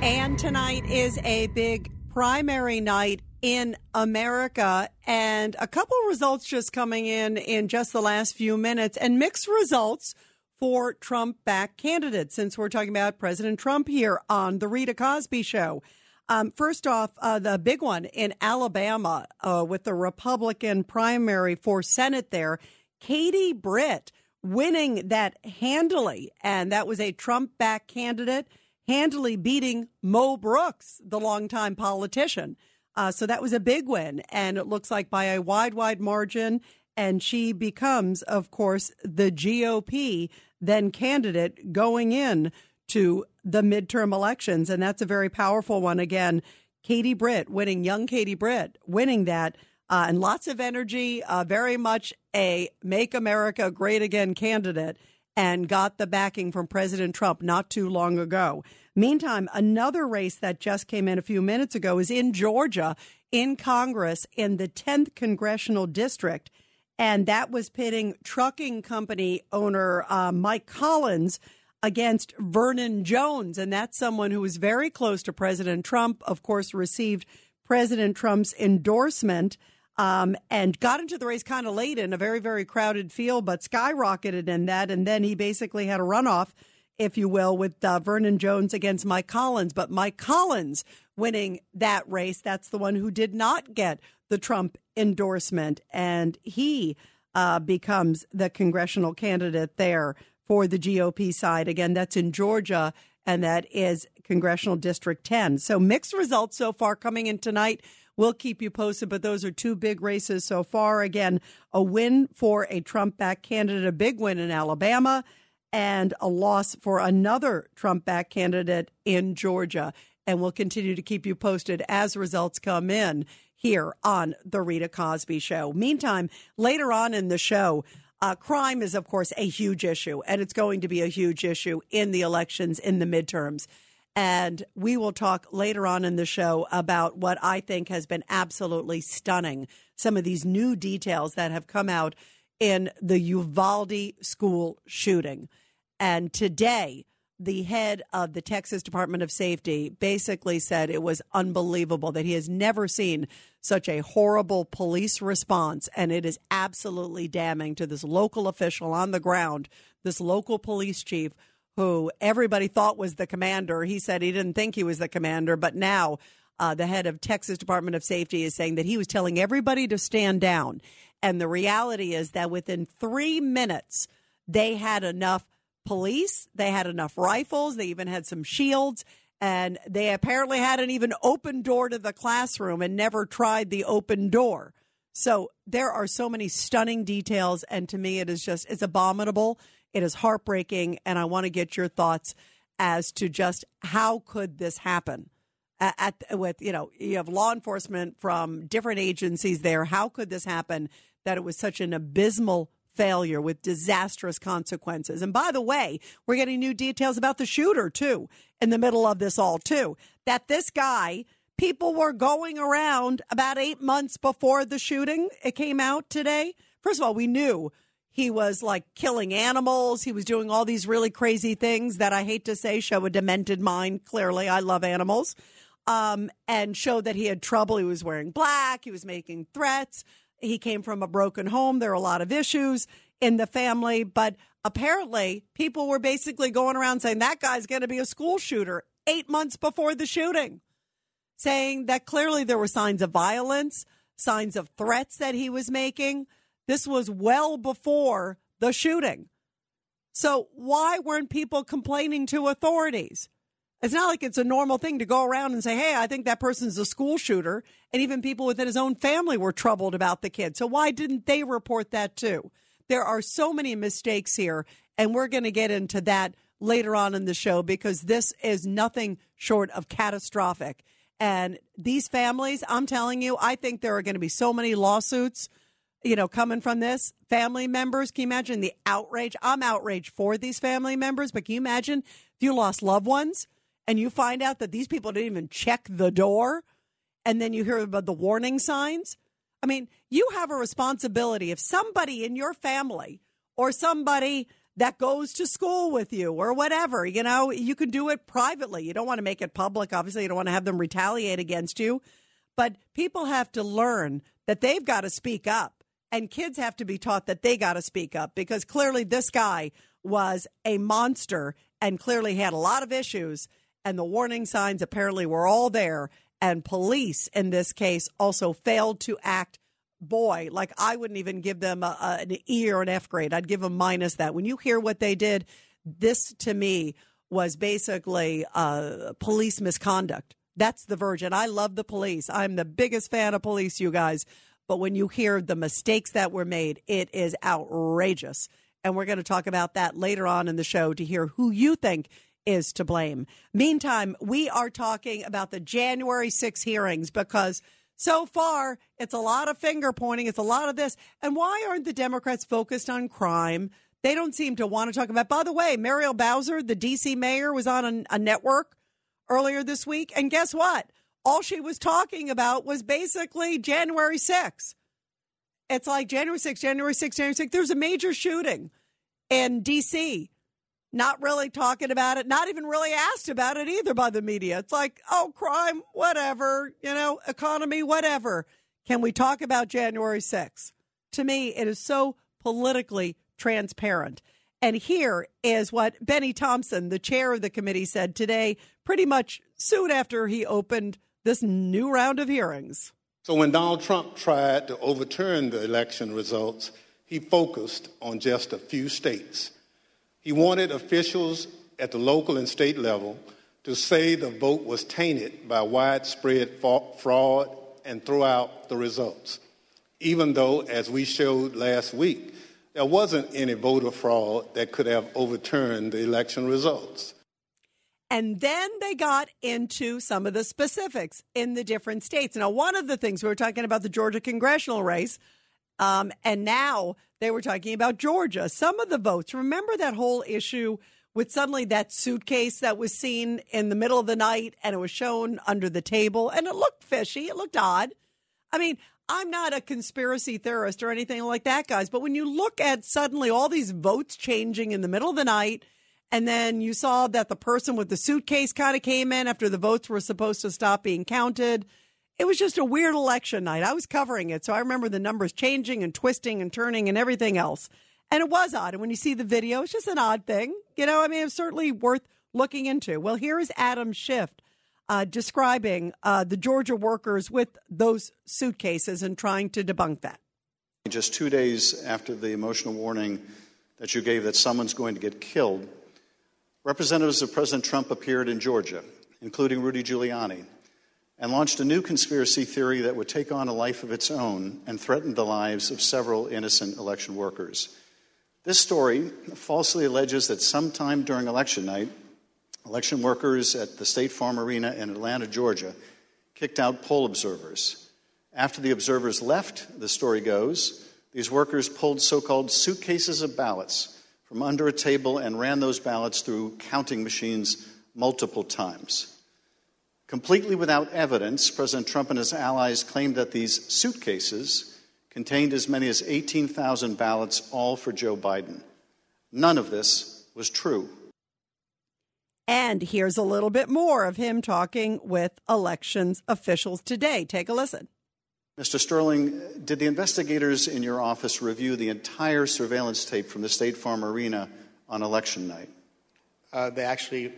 And tonight is a big primary night in America, and a couple results just coming in in just the last few minutes, and mixed results for Trump back candidates, since we're talking about President Trump here on The Rita Cosby Show. Um, first off, uh, the big one in Alabama uh, with the Republican primary for Senate there, Katie Britt winning that handily, and that was a Trump back candidate, handily beating Mo Brooks, the longtime politician. Uh, so that was a big win, and it looks like by a wide, wide margin. And she becomes, of course, the GOP then candidate going in to the midterm elections. And that's a very powerful one. Again, Katie Britt winning, young Katie Britt winning that, uh, and lots of energy, uh, very much a make America great again candidate. and got the backing from President Trump not too long ago. Meantime, another race that just came in a few minutes ago is in Georgia in Congress in the 10th congressional district. And that was pitting trucking company owner uh, Mike Collins against Vernon Jones. And that's someone who was very close to President Trump, of course, received President Trump's endorsement. Um, and got into the race kind of late in a very, very crowded field, but skyrocketed in that. And then he basically had a runoff, if you will, with uh, Vernon Jones against Mike Collins. But Mike Collins winning that race, that's the one who did not get the Trump endorsement. And he uh, becomes the congressional candidate there for the GOP side. Again, that's in Georgia, and that is Congressional District 10. So mixed results so far coming in tonight. We'll keep you posted, but those are two big races so far. Again, a win for a Trump backed candidate, a big win in Alabama, and a loss for another Trump backed candidate in Georgia. And we'll continue to keep you posted as results come in here on The Rita Cosby Show. Meantime, later on in the show, uh, crime is, of course, a huge issue, and it's going to be a huge issue in the elections, in the midterms. And we will talk later on in the show about what I think has been absolutely stunning some of these new details that have come out in the Uvalde school shooting. And today, the head of the Texas Department of Safety basically said it was unbelievable that he has never seen such a horrible police response. And it is absolutely damning to this local official on the ground, this local police chief who everybody thought was the commander. He said he didn't think he was the commander, but now uh, the head of Texas Department of Safety is saying that he was telling everybody to stand down. And the reality is that within three minutes, they had enough police. They had enough rifles. They even had some shields. And they apparently had an even open door to the classroom and never tried the open door. So there are so many stunning details. And to me, it is just, it's abominable. It is heartbreaking. And I want to get your thoughts as to just how could this happen? At, at with you know you have law enforcement from different agencies there. How could this happen? That it was such an abysmal failure with disastrous consequences. And by the way, we're getting new details about the shooter, too, in the middle of this all, too. That this guy, people were going around about eight months before the shooting. It came out today. First of all, we knew he was like killing animals. He was doing all these really crazy things that I hate to say show a demented mind. Clearly, I love animals. Um, and showed that he had trouble. He was wearing black. He was making threats. He came from a broken home. There are a lot of issues in the family, but apparently people were basically going around saying that guy's going to be a school shooter eight months before the shooting, saying that clearly there were signs of violence, signs of threats that he was making. This was well before the shooting. So why weren't people complaining to authorities? It's not like it's a normal thing to go around and say, hey, I think that person's a school shooter. And even people within his own family were troubled about the kid. So why didn't they report that too? There are so many mistakes here. And we're going to get into that later on in the show because this is nothing short of catastrophic. And these families, I'm telling you, I think there are going to be so many lawsuits, you know, coming from this. Family members, can you imagine the outrage? I'm outraged for these family members, but can you imagine if you lost loved ones? and you find out that these people didn't even check the door and then you hear about the warning signs. I mean, you have a responsibility. If somebody in your family or somebody that goes to school with you or whatever, you know, you can do it privately. You don't want to make it public. Obviously, you don't want to have them retaliate against you. But people have to learn that they've got to speak up. And kids have to be taught that they got to speak up because clearly this guy was a monster and clearly had a lot of issues and the warning signs apparently were all there. And police, in this case, also failed to act. Boy, like I wouldn't even give them a, a, an E or an F grade. I'd give them minus that. When you hear what they did, this to me was basically uh, police misconduct. That's the version. I love the police. I'm the biggest fan of police, you guys. But when you hear the mistakes that were made, it is outrageous. And we're going to talk about that later on in the show to hear who you think is to blame. Meantime, we are talking about the January 6 hearings because so far it's a lot of finger pointing, it's a lot of this. And why aren't the Democrats focused on crime? They don't seem to want to talk about. By the way, Muriel Bowser, the D.C. mayor, was on a, a network earlier this week, and guess what? All she was talking about was basically January 6th. It's like January 6th, January 6th, January 6th. There's a major shooting in D.C. Not really talking about it, not even really asked about it either by the media. It's like, oh, crime, whatever, you know, economy, whatever. Can we talk about January 6th? To me, it is so politically transparent. And here is what Bennie Thompson, the chair of the committee, said today, pretty much soon after he opened this new round of hearings. So when Donald Trump tried to overturn the election results, he focused on just a few states. He wanted officials at the local and state level to say the vote was tainted by widespread fraud and throw out the results, even though, as we showed last week, there wasn't any voter fraud that could have overturned the election results. And then they got into some of the specifics in the different states. Now, one of the things we were talking about the Georgia congressional race, um, and now they were talking about Georgia. Some of the votes, remember that whole issue with suddenly that suitcase that was seen in the middle of the night and it was shown under the table and it looked fishy, it looked odd. I mean, I'm not a conspiracy theorist or anything like that, guys, but when you look at suddenly all these votes changing in the middle of the night, and then you saw that the person with the suitcase kind of came in after the votes were supposed to stop being counted. It was just a weird election night. I was covering it, so I remember the numbers changing and twisting and turning and everything else. And it was odd. And when you see the video, it's just an odd thing. You know, I mean, it's certainly worth looking into. Well, here is Adam Schiff uh, describing uh, the Georgia workers with those suitcases and trying to debunk that. Just two days after the emotional warning that you gave that someone's going to get killed, Representatives of President Trump appeared in Georgia, including Rudy Giuliani, and launched a new conspiracy theory that would take on a life of its own and threaten the lives of several innocent election workers. This story falsely alleges that sometime during election night, election workers at the State Farm Arena in Atlanta, Georgia, kicked out poll observers. After the observers left, the story goes, these workers pulled so called suitcases of ballots from under a table and ran those ballots through counting machines multiple times. Completely without evidence, President Trump and his allies claimed that these suitcases contained as many as 18,000 ballots, all for Joe Biden. None of this was true. And here's a little bit more of him talking with elections officials today. Take a listen. Mr. Sterling, did the investigators in your office review the entire surveillance tape from the State Farm Arena on election night? Uh, they actually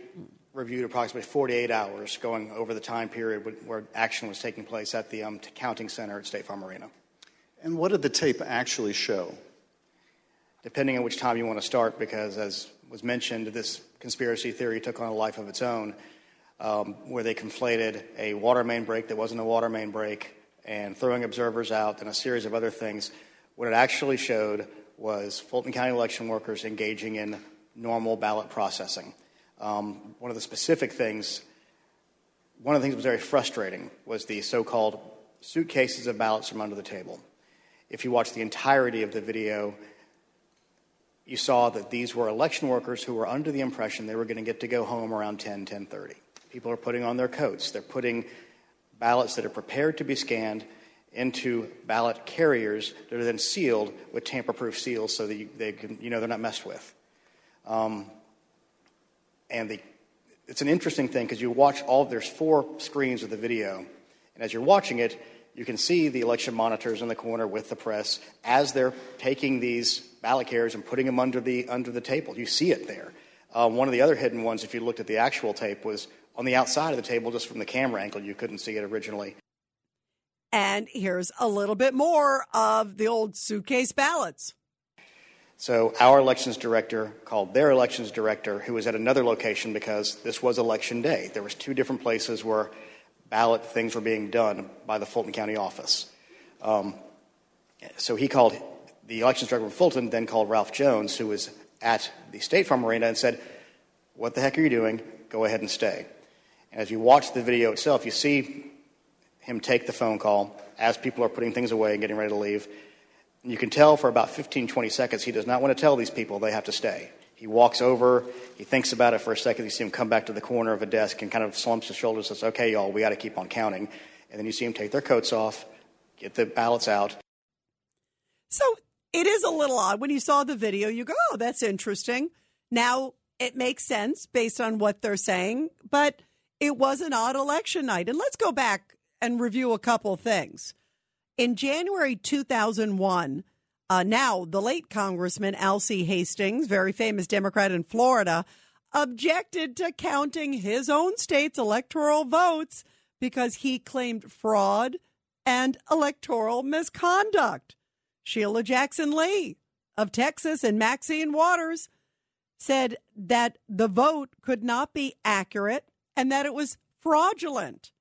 reviewed approximately 48 hours going over the time period where action was taking place at the um, counting center at State Farm Arena. And what did the tape actually show? Depending on which time you want to start, because as was mentioned, this conspiracy theory took on a life of its own, um, where they conflated a water main break that wasn't a water main break and throwing observers out and a series of other things. What it actually showed was Fulton County election workers engaging in normal ballot processing. Um, one of the specific things, one of the things that was very frustrating was the so called suitcases of ballots from under the table. If you watch the entirety of the video, you saw that these were election workers who were under the impression they were going to get to go home around 10, 10.30. People are putting on their coats. They're putting ballots that are prepared to be scanned into ballot carriers that are then sealed with tamper-proof seals so that you, they can, you know they're not messed with. Um, and the, it's an interesting thing because you watch all there's four screens of the video, and as you're watching it, you can see the election monitors in the corner with the press as they're taking these ballot carriers and putting them under the under the table. You see it there. Uh, one of the other hidden ones, if you looked at the actual tape, was on the outside of the table, just from the camera angle, you couldn't see it originally. And here's a little bit more of the old suitcase ballots. So, our elections director called their elections director, who was at another location because this was election day. There was two different places where ballot things were being done by the Fulton County office. Um, so he called the elections director from Fulton, then called Ralph Jones, who was at the State Farm Arena, and said, "What the heck are you doing? Go ahead and stay." As you watch the video itself, you see him take the phone call as people are putting things away and getting ready to leave. And you can tell for about 15, 20 seconds he does not want to tell these people they have to stay. He walks over, he thinks about it for a second, you see him come back to the corner of a desk and kind of slumps his shoulders and says, Okay, y'all, we got to keep on counting. And then you see him take their coats off, get the ballots out. So it is a little odd. When you saw the video, you go, oh, that's interesting. Now it makes sense based on what they're saying, but it was an odd election night. And let's go back and review a couple things. In January 2001, uh, now the late Congressman Alcee Hastings, very famous Democrat in Florida, objected to counting his own state's electoral votes because he claimed fraud and electoral misconduct. Sheila Jackson Lee of Texas and Maxine Waters said that the vote could not be accurate and that it was fraudulent.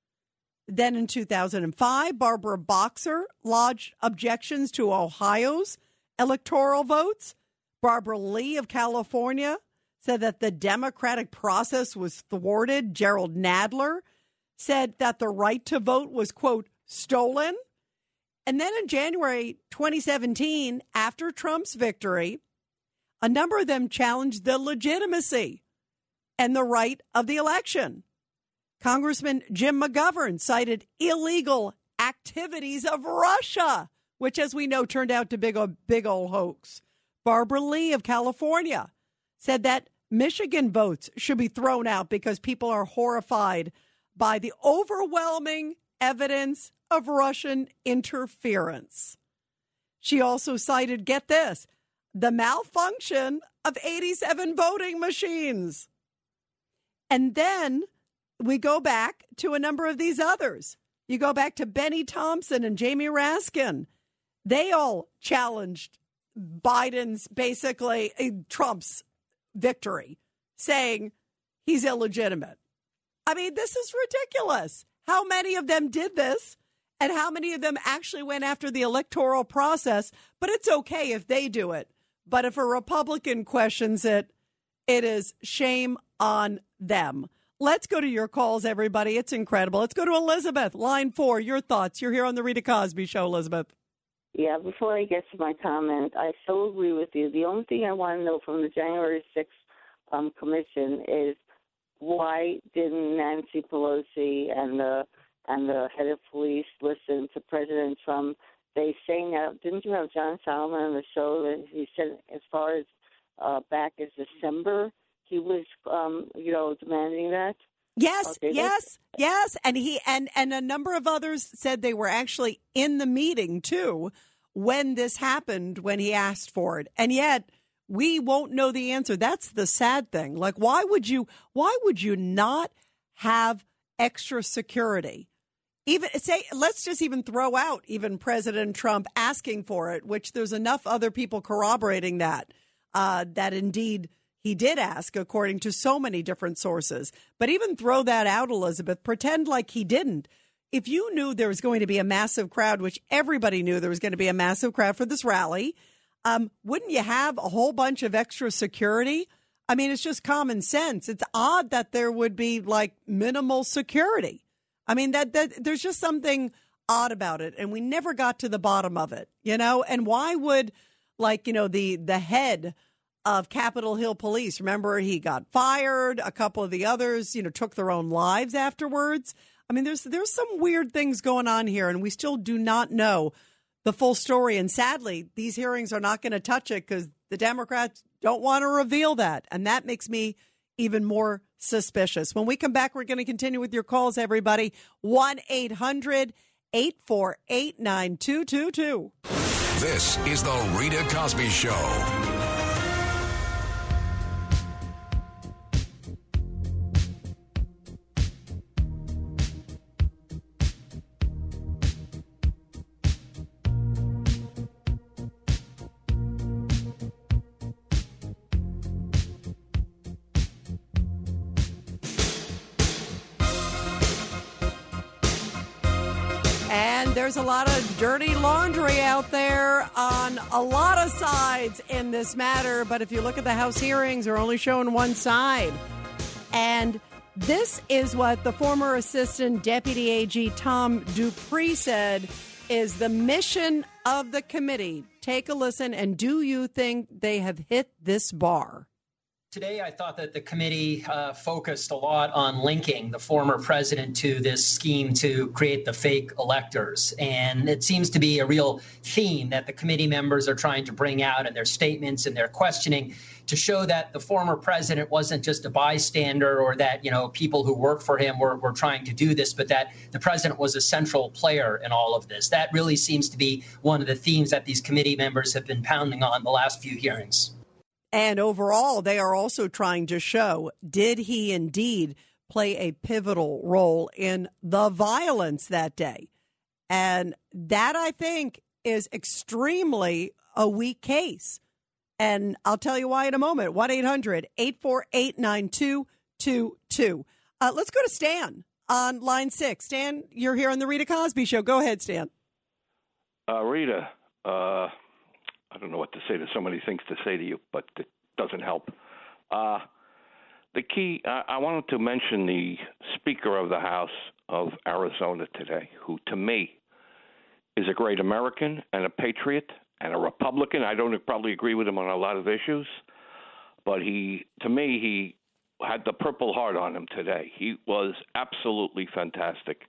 Then in 2005, Barbara Boxer lodged objections to Ohio's electoral votes. Barbara Lee of California said that the democratic process was thwarted. Jerrold Nadler said that the right to vote was, quote, stolen. And then in January 2017, after Trump's victory, a number of them challenged the legitimacy and the right of the election. Congressman Jim McGovern cited illegal activities of Russia, which, as we know, turned out to be a big old hoax. Barbara Lee of California said that Michigan votes should be thrown out because people are horrified by the overwhelming evidence of Russian interference. She also cited, get this, the malfunction of 87 voting machines. And then we go back to a number of these others. You go back to Bennie Thompson and Jamie Raskin. They all challenged Biden's basically uh, Trump's victory, saying he's illegitimate. I mean, this is ridiculous. How many of them did this? and how many of them actually went after the electoral process. But it's okay if they do it. But if a Republican questions it, it is shame on them. Let's go to your calls, everybody. It's incredible. Let's go to Elizabeth, line four. Your thoughts. You're here on the Rita Cosby Show, Elizabeth. Yeah, before I get to my comment, I so agree with you. The only thing I want to know from the January 6th um, commission is why didn't Nancy Pelosi and the and the head of police listen to President Trump. They say now, didn't you have John Solomon on the show that he said as far as uh, back as December, he was, um, you know, demanding that? Yes, Okay, yes, yes, and he and and a number of others said they were actually in the meeting too when this happened when he asked for it. And yet we won't know the answer. That's the sad thing. Like why would you why would you not have extra security? Even say let's just even throw out even President Trump asking for it, which there's enough other people corroborating that uh, that indeed he did ask, according to so many different sources. But even throw that out, Elizabeth, pretend like he didn't. If you knew there was going to be a massive crowd, which everybody knew there was going to be a massive crowd for this rally, um, wouldn't you have a whole bunch of extra security? I mean, it's just common sense. It's odd that there would be like minimal security. I mean, that, that there's just something odd about it, and we never got to the bottom of it, you know. And why would like you know the the head of Capitol Hill Police. Remember, he got fired. A couple of the others, you know, took their own lives afterwards. I mean, there's there's some weird things going on here, and we still do not know the full story. And sadly, these hearings are not going to touch it because the Democrats don't want to reveal that, and that makes me even more suspicious. When we come back, we're going to continue with your calls, everybody. 1 800 848 9222. This is the Rita Cosby Show. There's a lot of dirty laundry out there on a lot of sides in this matter. But if you look at the House hearings, they're only showing one side. And this is what the former Assistant Deputy AG Tom Dupree said is the mission of the committee. Take a listen, and do you think they have hit this bar? Today, I thought that the committee uh, focused a lot on linking the former president to this scheme to create the fake electors. And it seems to be a real theme that the committee members are trying to bring out in their statements and their questioning to show that the former president wasn't just a bystander or that, you know, people who work for him were, were trying to do this, but that the president was a central player in all of this. That really seems to be one of the themes that these committee members have been pounding on the last few hearings. And overall, they are also trying to show did he indeed play a pivotal role in the violence that day? And that, I think, is extremely a weak case. And I'll tell you why in a moment. 1 800 848 9222. Uh, let's go to Stan on line six. Stan, you're here on the Rita Cosby Show. Go ahead, Stan. Uh, Rita, uh, I don't know what to say. There's so many things to say to you, but it doesn't help. Uh, the key, I, I wanted to mention the Speaker of the House of Arizona today, who to me is a great American and a patriot and a Republican. I don't probably agree with him on a lot of issues, but he, to me, he had the Purple Heart on him today. He was absolutely fantastic.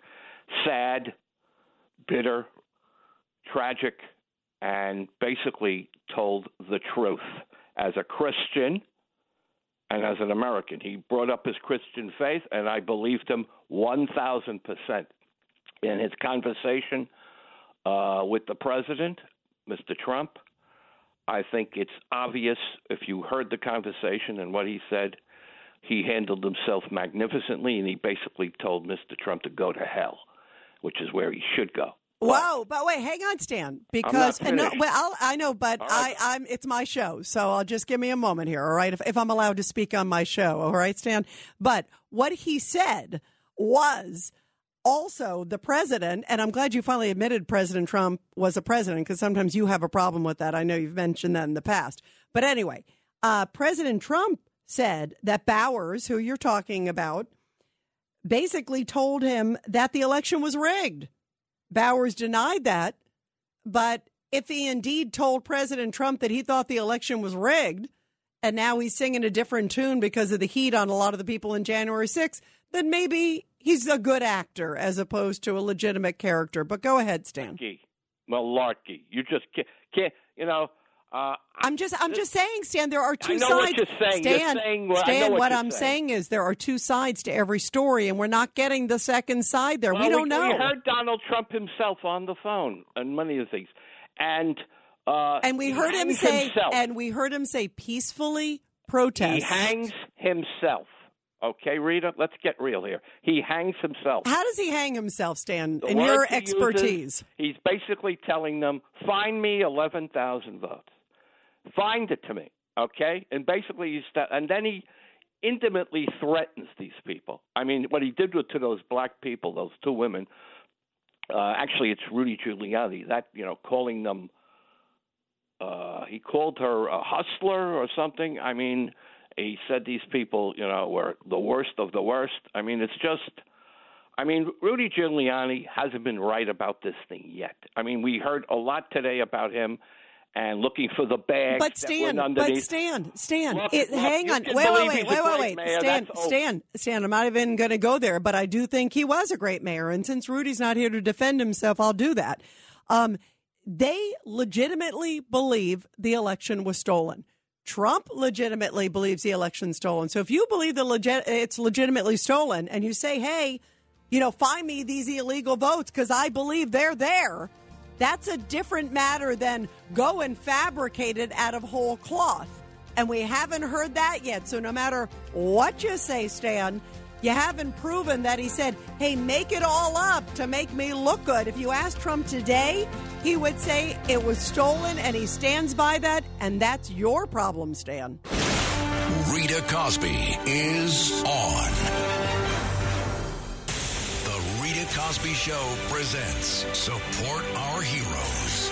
Sad, bitter, tragic, and basically told the truth as a Christian and as an American. He brought up his Christian faith, and I believed him 1,000% in his conversation uh, with the president, Mr. Trump. I think it's obvious if you heard the conversation and what he said, he handled himself magnificently, and he basically told Mr. Trump to go to hell, which is where he should go. Wow, but wait, hang on, Stan, because no, well, I'll, I know, but All I, right. I'm it's my show, so I'll just give me a moment here, all right? If, if I'm allowed to speak on my show, all right, Stan. But what he said was also the president, and I'm glad you finally admitted President Trump was a president, because sometimes you have a problem with that. I know you've mentioned that in the past, but anyway, uh, President Trump said that Bowers, who you're talking about, basically told him that the election was rigged. Bowers denied that. But if he indeed told President Trump that he thought the election was rigged, and now he's singing a different tune because of the heat on a lot of the people in January 6th, then maybe he's a good actor as opposed to a legitimate character. But go ahead, Stan. Malarkey. Malarkey. You just can't, can't you know. Uh, I'm just I'm just saying, Stan, there are two I know what sides. you're saying. You're Stan, saying what- I know Stan, what what you're I'm saying. saying is there are two sides to every story, and we're not getting the second side there. Well, we don't know. We heard Donald Trump himself on the phone and many of these, and uh, and we he heard him say, himself. and we heard him say peacefully protest. he hangs himself. Okay, Rita, let's get real here. He hangs himself. How does he hang himself, Stan? The in your he uses, expertise, he's basically telling them, "Find me eleven thousand votes. Find it to me." Okay, and basically he's sta- and then he intimately threatens these people. I mean, what he did to those black people, those two women. Uh, actually, it's Rudy Giuliani. That you know, calling them. Uh, he called her a hustler or something. I mean, he said these people, you know, were the worst of the worst. I mean, it's just. I mean, Rudy Giuliani hasn't been right about this thing yet. I mean, we heard a lot today about him and looking for the bags but Stan, but. Stan, Stan, Look, it, look, hang on, wait, wait, wait, wait, wait, wait. Stan, That's over. Stan, Stan. I'm not even going to go there, but I do think he was a great mayor, and since Rudy's not here to defend himself, I'll do that. Um, they legitimately believe the election was stolen. Trump legitimately believes the election's stolen. So if you believe the legit, it's legitimately stolen, and you say, "Hey, you know, find me these illegal votes because I believe they're there," that's a different matter than go and fabricate it out of whole cloth. And we haven't heard that yet. So no matter what you say, Stan, you haven't proven that he said, hey, make it all up to make me look good. If you asked Trump today, he would say it was stolen and he stands by that. And that's your problem, Stan. Rita Cosby is on. Cosby Show presents Support Our Heroes.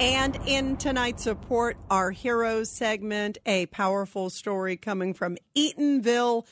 And in tonight's Support Our Heroes segment, a powerful story coming from Eatonville,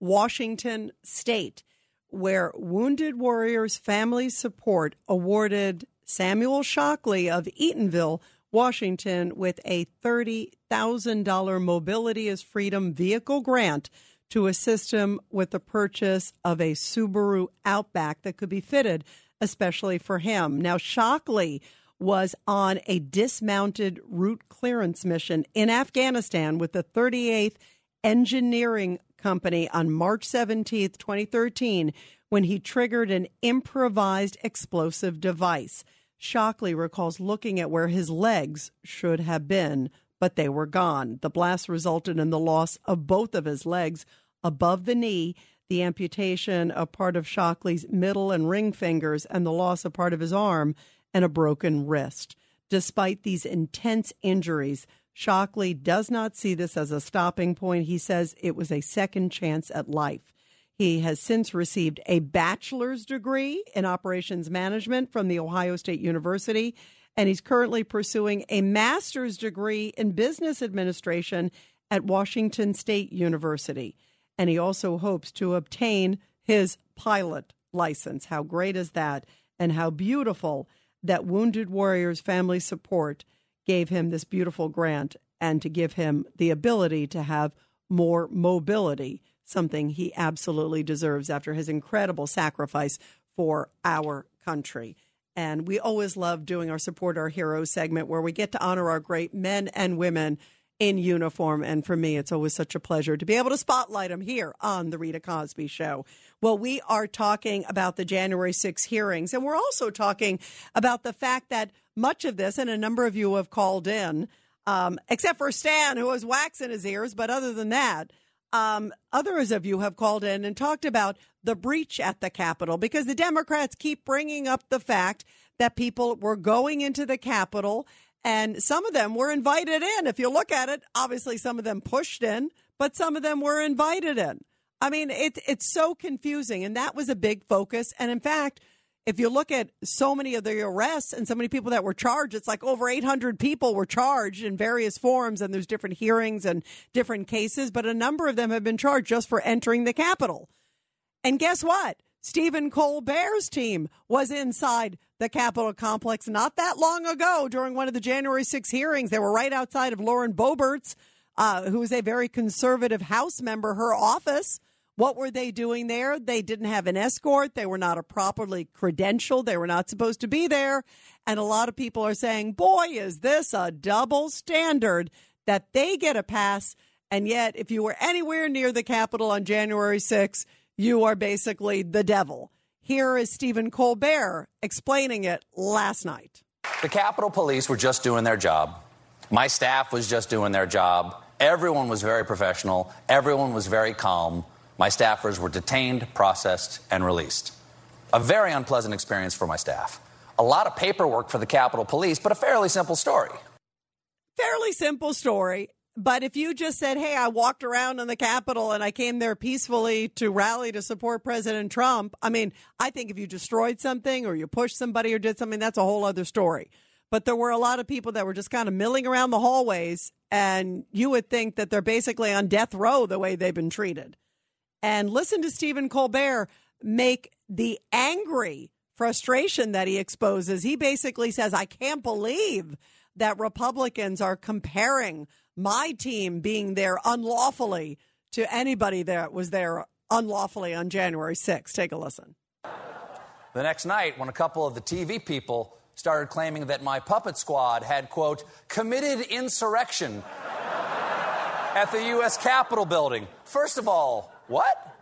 Washington State, where Wounded Warriors Family Support awarded Samuel Shockley of Eatonville, Washington, with a $30,000 Mobility as Freedom vehicle grant to assist him with the purchase of a Subaru Outback that could be fitted especially for him. Now, Shockley was on a dismounted route clearance mission in Afghanistan with the 38th Engineering Company on March 17th, 2013, when he triggered an improvised explosive device. Shockley recalls looking at where his legs should have been, but they were gone. The blast resulted in the loss of both of his legs above the knee, the amputation of part of Shockley's middle and ring fingers, and the loss of part of his arm and a broken wrist. Despite these intense injuries, Shockley does not see this as a stopping point. He says it was a second chance at life. He has since received a bachelor's degree in operations management from The Ohio State University, and he's currently pursuing a master's degree in business administration at Washington State University. And he also hopes to obtain his pilot license. How great is that? And how beautiful that Wounded Warriors Family Support gave him this beautiful grant and to give him the ability to have more mobility something he absolutely deserves after his incredible sacrifice for our country. And we always love doing our Support Our Heroes segment where we get to honor our great men and women in uniform. And for me, it's always such a pleasure to be able to spotlight them here on The Rita Cosby Show. Well, we are talking about the January 6 hearings, and we're also talking about the fact that much of this, and a number of you have called in, um, except for Stan, who has wax in his ears, but other than that, um, others of you have called in and talked about the breach at the Capitol because the Democrats keep bringing up the fact that people were going into the Capitol and some of them were invited in. If you look at it, obviously some of them pushed in, but some of them were invited in. I mean, it, it's so confusing. And that was a big focus. And in fact, if you look at so many of the arrests and so many people that were charged, it's like over 800 people were charged in various forms, and there's different hearings and different cases, but a number of them have been charged just for entering the Capitol. And guess what? Stephen Colbert's team was inside the Capitol complex not that long ago during one of the January 6 hearings. They were right outside of Lauren Boebert's, uh, who is a very conservative House member, her office. What were they doing there? They didn't have an escort. They were not a properly credentialed. They were not supposed to be there. And a lot of people are saying, boy, is this a double standard that they get a pass. And yet, if you were anywhere near the Capitol on January 6, you are basically the devil. Here is Stephen Colbert explaining it last night. The Capitol Police were just doing their job. My staff was just doing their job. Everyone was very professional. Everyone was very calm. My staffers were detained, processed, and released. A very unpleasant experience for my staff. A lot of paperwork for the Capitol Police, but a fairly simple story. Fairly simple story. But if you just said, hey, I walked around in the Capitol and I came there peacefully to rally to support President Trump, I mean, I think if you destroyed something or you pushed somebody or did something, that's a whole other story. But there were a lot of people that were just kind of milling around the hallways, and you would think that they're basically on death row the way they've been treated and listen to Stephen Colbert make the angry frustration that he exposes. He basically says, I can't believe that Republicans are comparing my team being there unlawfully to anybody that was there unlawfully on January 6th. Take a listen. The next night, when a couple of the TV people started claiming that my puppet squad had, quote, committed insurrection at the U.S. Capitol building. First of all, what?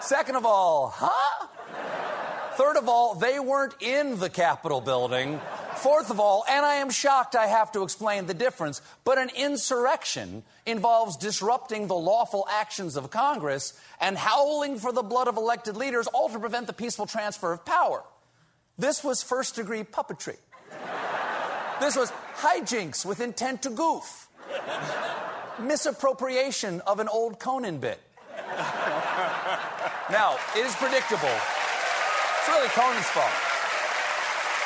Second of all, huh? Third of all, they weren't in the Capitol building. Fourth of all, and I am shocked I have to explain the difference, but an insurrection involves disrupting the lawful actions of Congress and howling for the blood of elected leaders, all to prevent the peaceful transfer of power. This was first degree puppetry. This was hijinks with intent to goof misappropriation of an old Conan bit. now, it is predictable. It's really Conan's fault.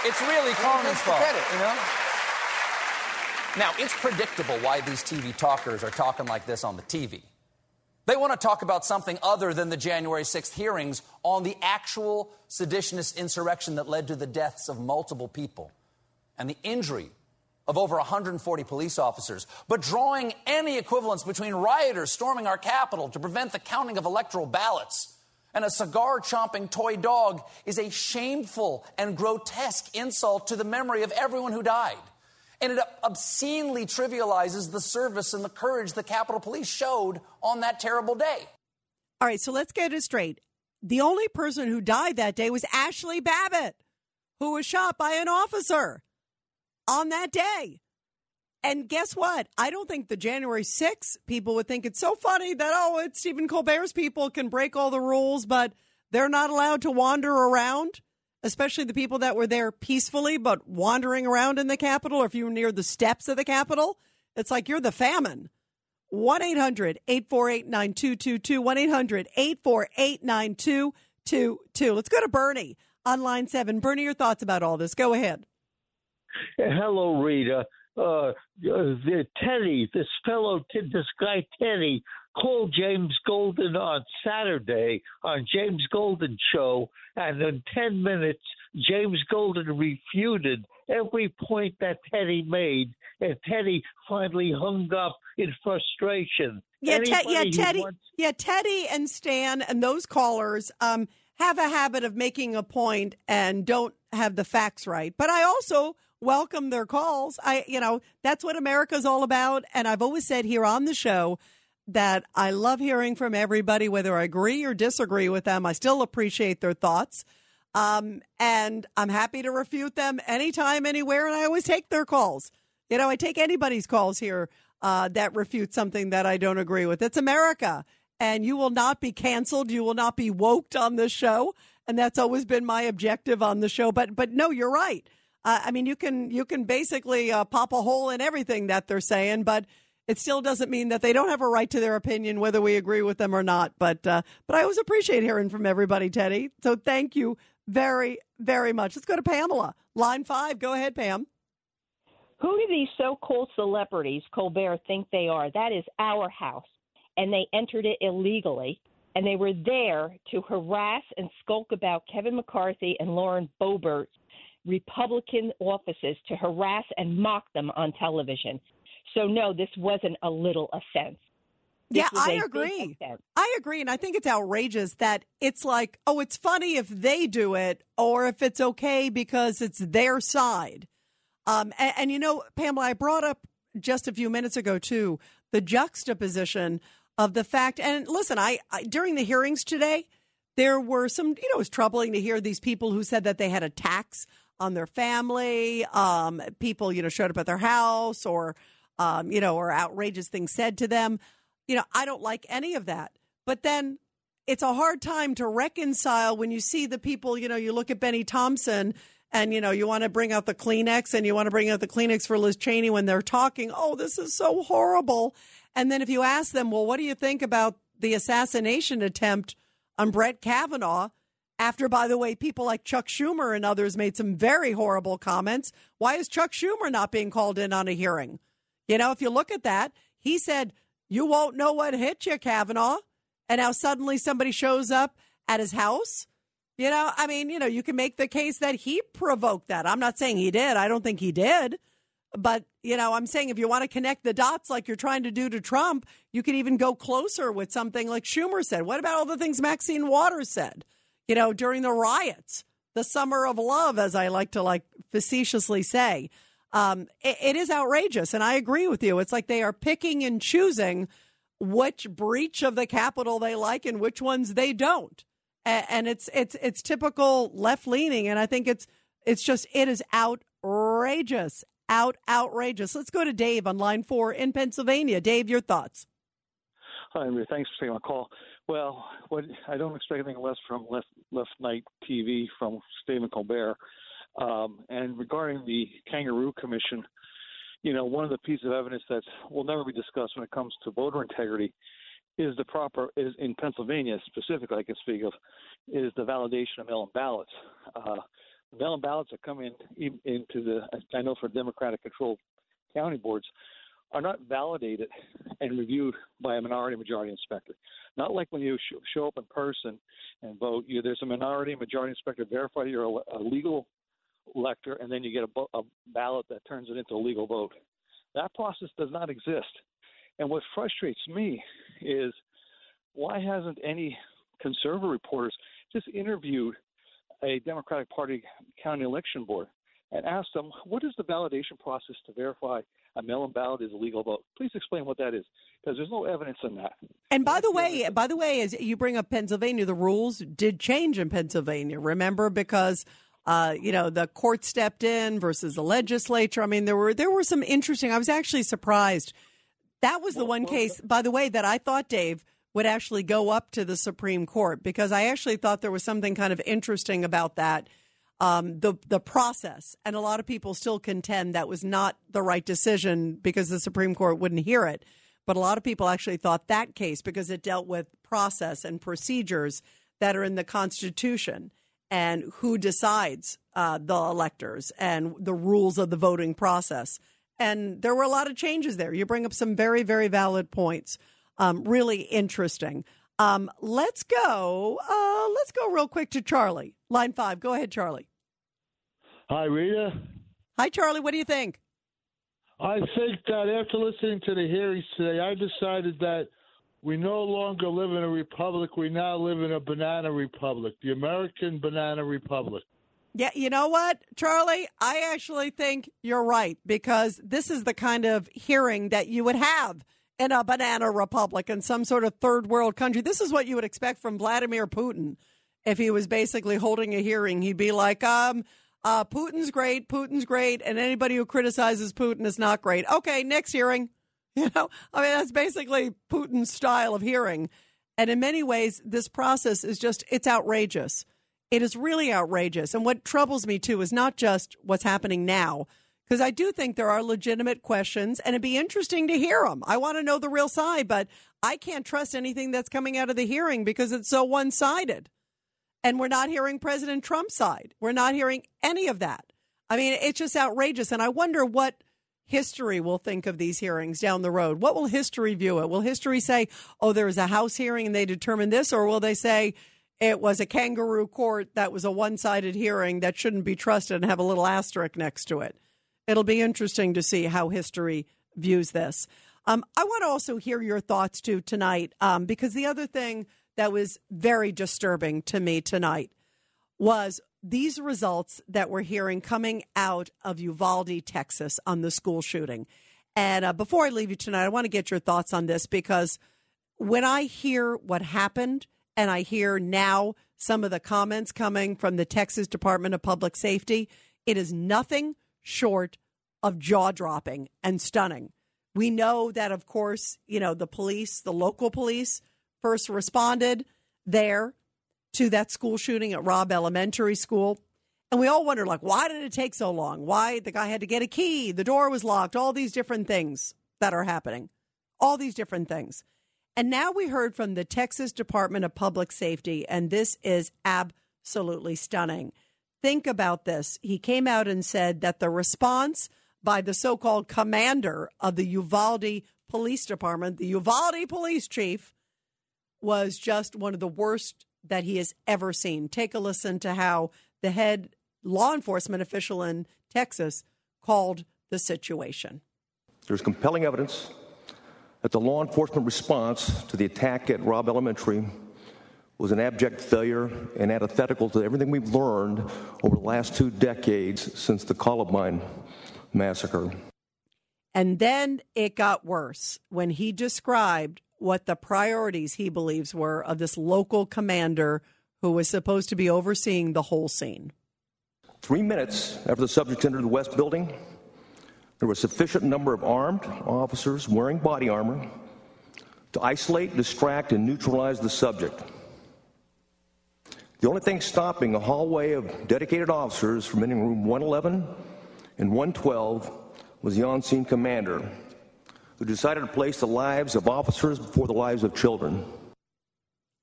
It's really Conan's fault. Credit, you know? Now, it's predictable why these TV talkers are talking like this on the TV. They want to talk about something other than the January 6th hearings on the actual seditionist insurrection that led to the deaths of multiple people and the injury of over 140 police officers, but drawing any equivalence between rioters storming our Capitol to prevent the counting of electoral ballots and a cigar chomping toy dog is a shameful and grotesque insult to the memory of everyone who died. And it obscenely trivializes the service and the courage the Capitol Police showed on that terrible day. All right, so let's get it straight. The only person who died that day was Ashli Babbitt, who was shot by an officer on that day. And guess what? I don't think the January 6th people would think it's so funny that, oh, it's Stephen Colbert's people can break all the rules, but they're not allowed to wander around, especially the people that were there peacefully, but wandering around in the Capitol, or if you were near the steps of the Capitol. It's like you're the famine. 1 800 848 9222. 1 800 848 9222. Let's go to Bernie on line seven. Bernie, your thoughts about all this. Go ahead. Hello, Rita. Uh, the Teddy, this fellow, this guy Teddy, called James Golden on Saturday on James Golden show, and in ten minutes, James Golden refuted every point that Teddy made, and Teddy finally hung up in frustration. Yeah, te- yeah, Teddy, wants- yeah, Teddy and Stan and those callers um, have a habit of making a point and don't have the facts right. But I also welcome their calls. I, you know, that's what America's all about. And I've always said here on the show that I love hearing from everybody, whether I agree or disagree with them. I still appreciate their thoughts. Um, and I'm happy to refute them anytime, anywhere. And I always take their calls. You know, I take anybody's calls here uh, that refute something that I don't agree with. It's America, and you will not be canceled. You will not be woked on this show, and that's always been my objective on the show. But but no, you're right. Uh, I mean, you can you can basically uh, pop a hole in everything that they're saying, but it still doesn't mean that they don't have a right to their opinion, whether we agree with them or not. But uh, but I always appreciate hearing from everybody, Teddy. So thank you very very much. Let's go to Pamela, line five. Go ahead, Pam. Who do these so called celebrities, Colbert, think they are? That is our house. And they entered it illegally. And they were there to harass and skulk about Kevin McCarthy and Lauren Boebert's Republican offices to harass and mock them on television. So, no, this wasn't a little offense. This Yeah, I agree. I agree. And I think it's outrageous that it's like, oh, it's funny if they do it or if it's okay because it's their side. Um, and, and you know, Pamela, I brought up just a few minutes ago, too, the juxtaposition of the fact. And listen, I, I during the hearings today, there were some, you know, it was troubling to hear these people who said that they had a tax on their family. Um, people, you know, showed up at their house or, um, you know, or outrageous things said to them. You know, I don't like any of that. But then it's a hard time to reconcile when you see the people, you know, you look at Bennie Thompson and, you know, you want to bring out the Kleenex and you want to bring out the Kleenex for Liz Cheney when they're talking, oh, this is so horrible. And then if you ask them, well, what do you think about the assassination attempt on Brett Kavanaugh? After, by the way, people like Chuck Schumer and others made some very horrible comments. Why is Chuck Schumer not being called in on a hearing? You know, if you look at that, he said, You won't know what hit you, Kavanaugh. And now suddenly somebody shows up at his house. You know, I mean, you know, you can make the case that he provoked that. I'm not saying he did. I don't think he did. But, you know, I'm saying if you want to connect the dots like you're trying to do to Trump, you could even go closer with something like Schumer said. What about all the things Maxine Waters said, you know, during the riots, the summer of love, as I like to like facetiously say? Um, it, it is outrageous. And I agree with you. It's like they are picking and choosing which breach of the Capitol they like and which ones they don't. A- And it's it's it's typical left leaning, and I think it's it's just it is outrageous, out outrageous. Let's go to Dave on line four in Pennsylvania. Dave, your thoughts? Hi, Maria. Thanks for taking my call. Well, what I don't expect anything less from left left night TV from Stephen Colbert. Um, and regarding the Kangaroo Commission, you know, one of the pieces of evidence that will never be discussed when it comes to voter integrity is the proper is in Pennsylvania specifically. I can speak of is the validation of mail-in ballots. Uh, mail-in ballots that come in, into the I know for Democratic controlled county boards are not validated and reviewed by a minority majority inspector. Not like when you sh- show up in person and vote, you, there's a minority majority inspector verify you're a, a legal elector, and then you get a, bo- a ballot that turns it into a legal vote. That process does not exist. And what frustrates me is why hasn't any conservative reporters just interviewed a Democratic Party county election board and asked them what is the validation process to verify a mail-in ballot is a legal vote? Please explain what that is, because there's no evidence in that. And by the way, by the way, as you bring up Pennsylvania, the rules did change in Pennsylvania. Remember, because uh, you know the court stepped in versus the legislature. I mean, there were there were some interesting. I was actually surprised. That was the one case, by the way, that I thought Dave would actually go up to the Supreme Court because I actually thought there was something kind of interesting about that. Um, the the process, and a lot of people still contend that was not the right decision because the Supreme Court wouldn't hear it. But a lot of people actually thought that case because it dealt with process and procedures that are in the Constitution and who decides uh, the electors and the rules of the voting process. And there were a lot of changes there. You bring up some very, very valid points. Um, really interesting. Um, let's go. Uh, let's go real quick to Charlie, line five. Go ahead, Charlie. Hi, Rita. Hi, Charlie. What do you think? I think that after listening to the hearings today, I decided that we no longer live in a republic. We now live in a banana republic, the American banana republic. Yeah, you know what, Charlie? I actually think you're right because this is the kind of hearing that you would have in a banana republic in some sort of third world country. This is what you would expect from Vladimir Putin if he was basically holding a hearing. He'd be like, um, uh, Putin's great, Putin's great, and anybody who criticizes Putin is not great. Okay, next hearing. You know, I mean, that's basically Putin's style of hearing. And in many ways, this process is just, it's outrageous. It is really outrageous. And what troubles me too is not just what's happening now, because I do think there are legitimate questions and it'd be interesting to hear them. I want to know the real side, but I can't trust anything that's coming out of the hearing because it's so one sided. And we're not hearing President Trump's side. We're not hearing any of that. I mean, it's just outrageous. And I wonder what history will think of these hearings down the road. What will history view it? Will history say, oh, there was a House hearing and they determined this? Or will they say it was a kangaroo court that was a one sided hearing that shouldn't be trusted and have a little asterisk next to it? It'll be interesting to see how history views this. Um, I want to also hear your thoughts too tonight um, because the other thing that was very disturbing to me tonight was these results that we're hearing coming out of Uvalde, Texas, on the school shooting. And uh, before I leave you tonight, I want to get your thoughts on this because when I hear what happened and I hear now some of the comments coming from the Texas Department of Public Safety, it is nothing short of jaw dropping and stunning. We know that, of course, you know, the police, the local police, first responded there to that school shooting at Robb Elementary School. And we all wondered, like, why did it take so long? Why the guy had to get a key, the door was locked, all these different things that are happening, all these different things. And now we heard from the Texas Department of Public Safety, and this is absolutely stunning. Think about this. He came out and said that the response by the so called commander of the Uvalde Police Department, the Uvalde police chief, was just one of the worst that he has ever seen. Take a listen to how the head law enforcement official in Texas called the situation. There's compelling evidence that the law enforcement response to the attack at Robb Elementary was an abject failure and antithetical to everything we've learned over the last two decades since the Columbine massacre. And then it got worse when he described what the priorities he believes were of this local commander who was supposed to be overseeing the whole scene. Three minutes after the subject entered the West Building, there was sufficient number of armed officers wearing body armor to isolate, distract, and neutralize the subject. The only thing stopping a hallway of dedicated officers from entering room 111 and 112 was the on scene commander, who decided to place the lives of officers before the lives of children.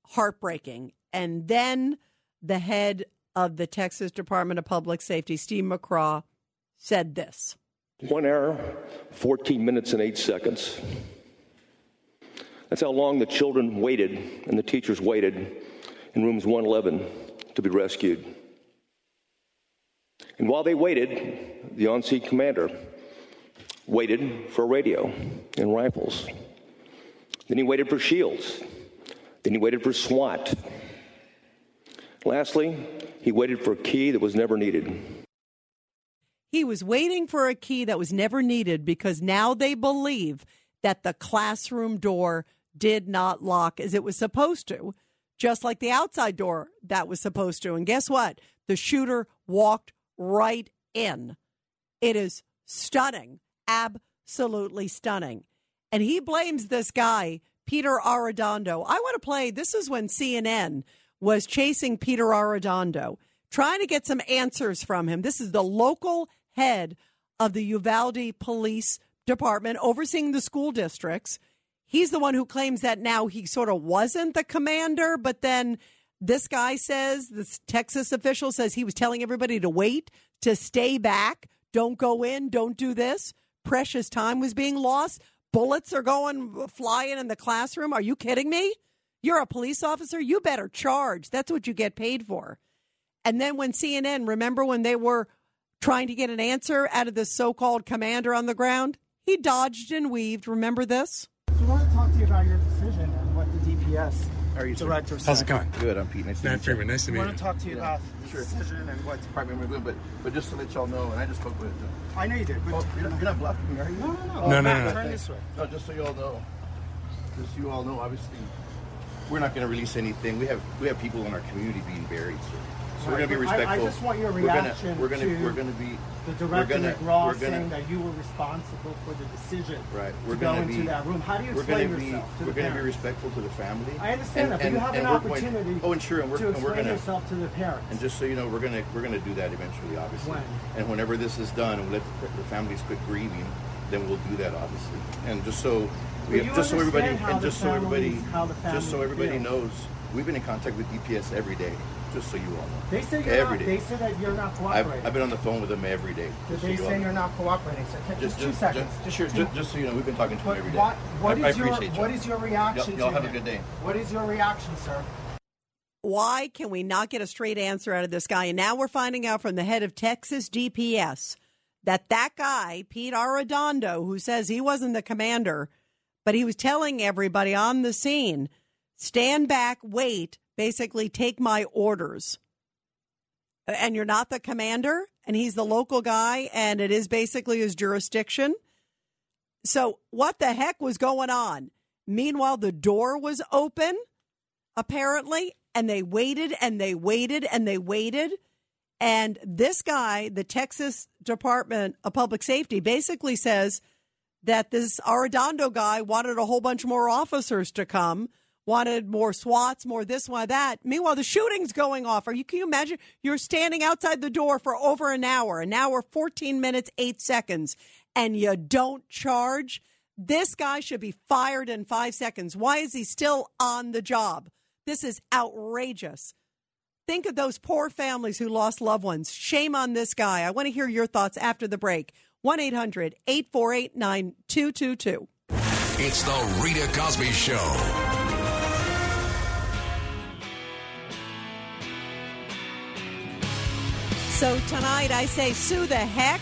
Heartbreaking. And then the head of the Texas Department of Public Safety, Steve McCraw, said this. One hour, 14 minutes, and eight seconds. That's how long the children waited and the teachers waited in rooms 111 to be rescued. And while they waited, the on scene commander waited for a radio and rifles. Then he waited for shields. Then he waited for SWAT. Lastly, he waited for a key that was never needed. He was waiting for a key that was never needed because now they believe that the classroom door did not lock as it was supposed to, just like the outside door that was supposed to. And guess what? The shooter walked right in. It is stunning, absolutely stunning. And he blames this guy, Peter Arredondo. I want to play. This is when CNN was chasing Peter Arredondo, trying to get some answers from him. This is the local head of the Uvalde Police Department overseeing the school districts. He's the one who claims that now he sort of wasn't the commander, but then this guy says, this Texas official says he was telling everybody to wait, to stay back, don't go in, don't do this. Precious time was being lost. Bullets are going flying in the classroom. Are you kidding me? You're a police officer. You better charge. That's what you get paid for. And then when CNN, remember when they were trying to get an answer out of this so called commander on the ground? He dodged and weaved. Remember this? So I want to talk to you about your decision and what the DPS How are you, director said. How's it going? Good. I'm Pete. Nice to Matt meet you. Freeman, nice to meet you. I want to talk to you Yeah. about the Sure. decision and what. Department we're doing, but but just to let y'all know, and I just spoke with. Uh, I know you did, but oh, you're, not, you're not blocking me, are you? No, no, no. Oh, No, no, Matt, no, no. Turn Turn this this way. No, just so y'all know, just so you all know, obviously, we're not going to release anything. We have we have people in our community being buried, sir. So we're going to be but I- I just want your We're gonna- reaction We're going to we're going to be The we're director gonna, McCraw we're gonna, saying that you were responsible for the decision Right. We're to go gonna into be, that room. How do you we're explain gonna be, yourself to We're going to be respectful to the family. I understand that, but you have an we're going- opportunity oh, and sure, and we're, to and we're explain gonna, yourself to the parents. And just so you know, we're gonna we're gonna do that eventually, obviously. When? And whenever this is done, and let the, the families quit grieving, then we'll do that, obviously. And just so we you just so everybody and just so everybody families- how the just so everybody knows, we've been in contact with DPS every day. Just so you all know. They say you're every not, day. They say that you're not I've, cooperating. I've been on the phone with them every day. Did just so they you all say you're not cooperating? So can, just, two seconds. Just, Just sure, two- just, just so you know, we've been talking to them But every day. what, what I, I is your appreciate you. what is your reaction Y'all, y'all to have a good day. What is your reaction, sir? Why can we not get a straight answer out of this guy? And now we're finding out from the head of Texas DPS that that guy, Pete Arredondo, who says he wasn't the commander, but he was telling everybody on the scene, stand back, wait, basically take my orders. And you're not the commander, and he's the local guy, and it is basically his jurisdiction. So, what the heck was going on? Meanwhile, the door was open, apparently, and they waited and they waited and they waited. And this guy, the Texas Department of Public Safety, basically says that this Arredondo guy wanted a whole bunch more officers to come, wanted more SWATs, more this, more that. Meanwhile, the shooting's going off. Are you can you imagine? You're standing outside the door for over an hour, an hour, 14 minutes, eight seconds, and you don't charge. This guy should be fired in five seconds. Why is he still on the job? This is outrageous. Think of those poor families who lost loved ones. Shame on this guy. I want to hear your thoughts after the break. 1 800 848 9222. It's the Rita Cosby Show. So tonight I say sue the heck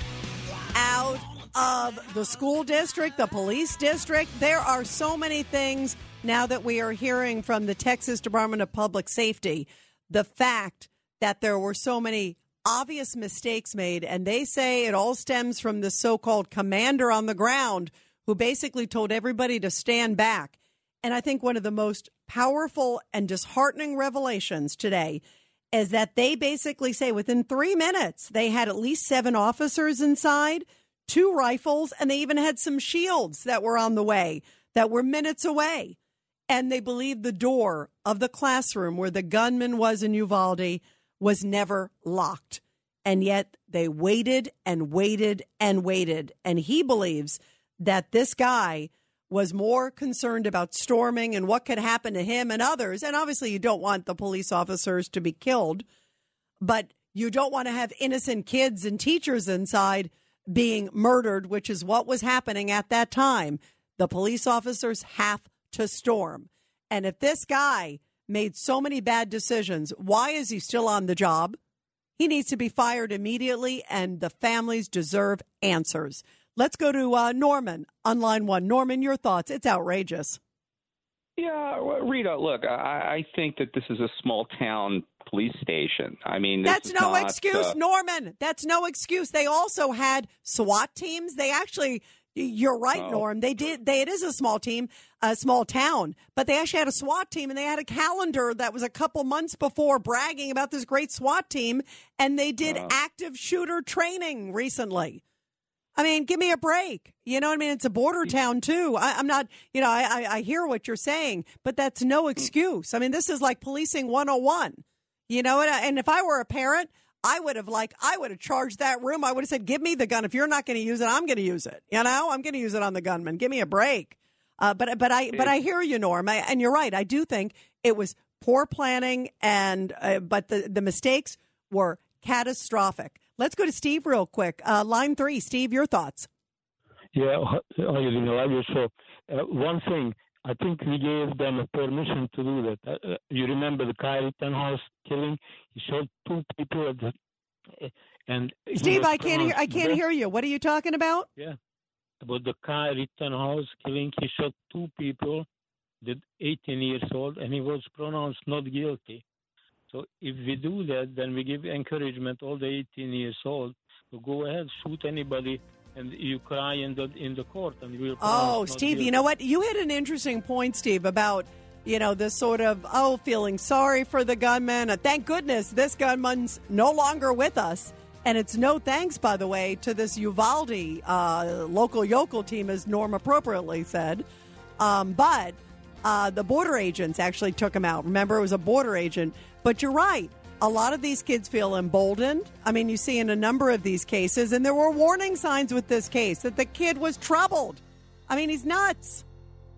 out of the school district, the police district. There are so many things now that we are hearing from the Texas Department of Public Safety. The fact that there were so many obvious mistakes made, and they say it all stems from the so called commander on the ground who basically told everybody to stand back. And I think one of the most powerful and disheartening revelations today is that they basically say within three minutes they had at least seven officers inside, two rifles, and they even had some shields that were on the way that were minutes away. And they believe the door of the classroom where the gunman was in Uvalde was never locked. And yet they waited and waited and waited. And he believes that this guy was more concerned about storming and what could happen to him and others. And obviously, you don't want the police officers to be killed, but you don't want to have innocent kids and teachers inside being murdered, which is what was happening at that time, the police officers have to storm. And if this guy made so many bad decisions, why is he still on the job? He needs to be fired immediately, and the families deserve answers. Let's go to uh, Norman on line one. Norman, your thoughts? It's outrageous. Yeah, well, Rita, look, I, I think that this is a small town police station. I mean, That's no not, excuse, uh, Norman. That's no excuse. They also had SWAT teams. They actually, you're right, Oh. Norm. They did. They it is a small team, a small town, but they actually had a SWAT team, and they had a calendar that was a couple months before bragging about this great SWAT team, and they did Uh. active shooter training recently. I mean, give me a break. You know what I mean? It's a border town too. I, I'm not, you know, I, I, I hear what you're saying, but that's no excuse. I mean, this is like policing 101. You know, and, and if I were a parent, I would have like, I would have charged that room. I would have said, give me the gun. If you're not going to use it, I'm going to use it. You know, I'm going to use it on the gunman. Give me a break. Uh, but, but I, but I hear you, Norm. I, and you're right. I do think it was poor planning and, uh, but the, the mistakes were catastrophic. Let's go to Steve real quick. Uh, line three, Steve, your thoughts. Yeah, I you know, so. Uh, one thing, I think we gave them a permission to do that. Uh, uh, you remember the Kyle Rittenhouse killing? He shot two people at the. And Steve, I can't hear. I can't hear you. What are you talking about? Yeah, about the Kyle Rittenhouse killing. He shot two people, the 18 years old, and he was pronounced not guilty. So if we do that, then we give encouragement all the 18 years old to go ahead, shoot anybody, and you cry in the in the court, and we'll. Oh, Steve, you know what? You hit an interesting point, Steve, about you know this sort of oh feeling sorry for the gunman. Uh, thank goodness this gunman's no longer with us. And it's no thanks, by the way, to this Uvalde uh, local yokel team, as Norm appropriately said. Um, but uh, the border agents actually took him out. Remember, it was a border agent. But you're right. A lot of these kids feel emboldened. I mean, you see in a number of these cases, and there were warning signs with this case that the kid was troubled. I mean, he's nuts.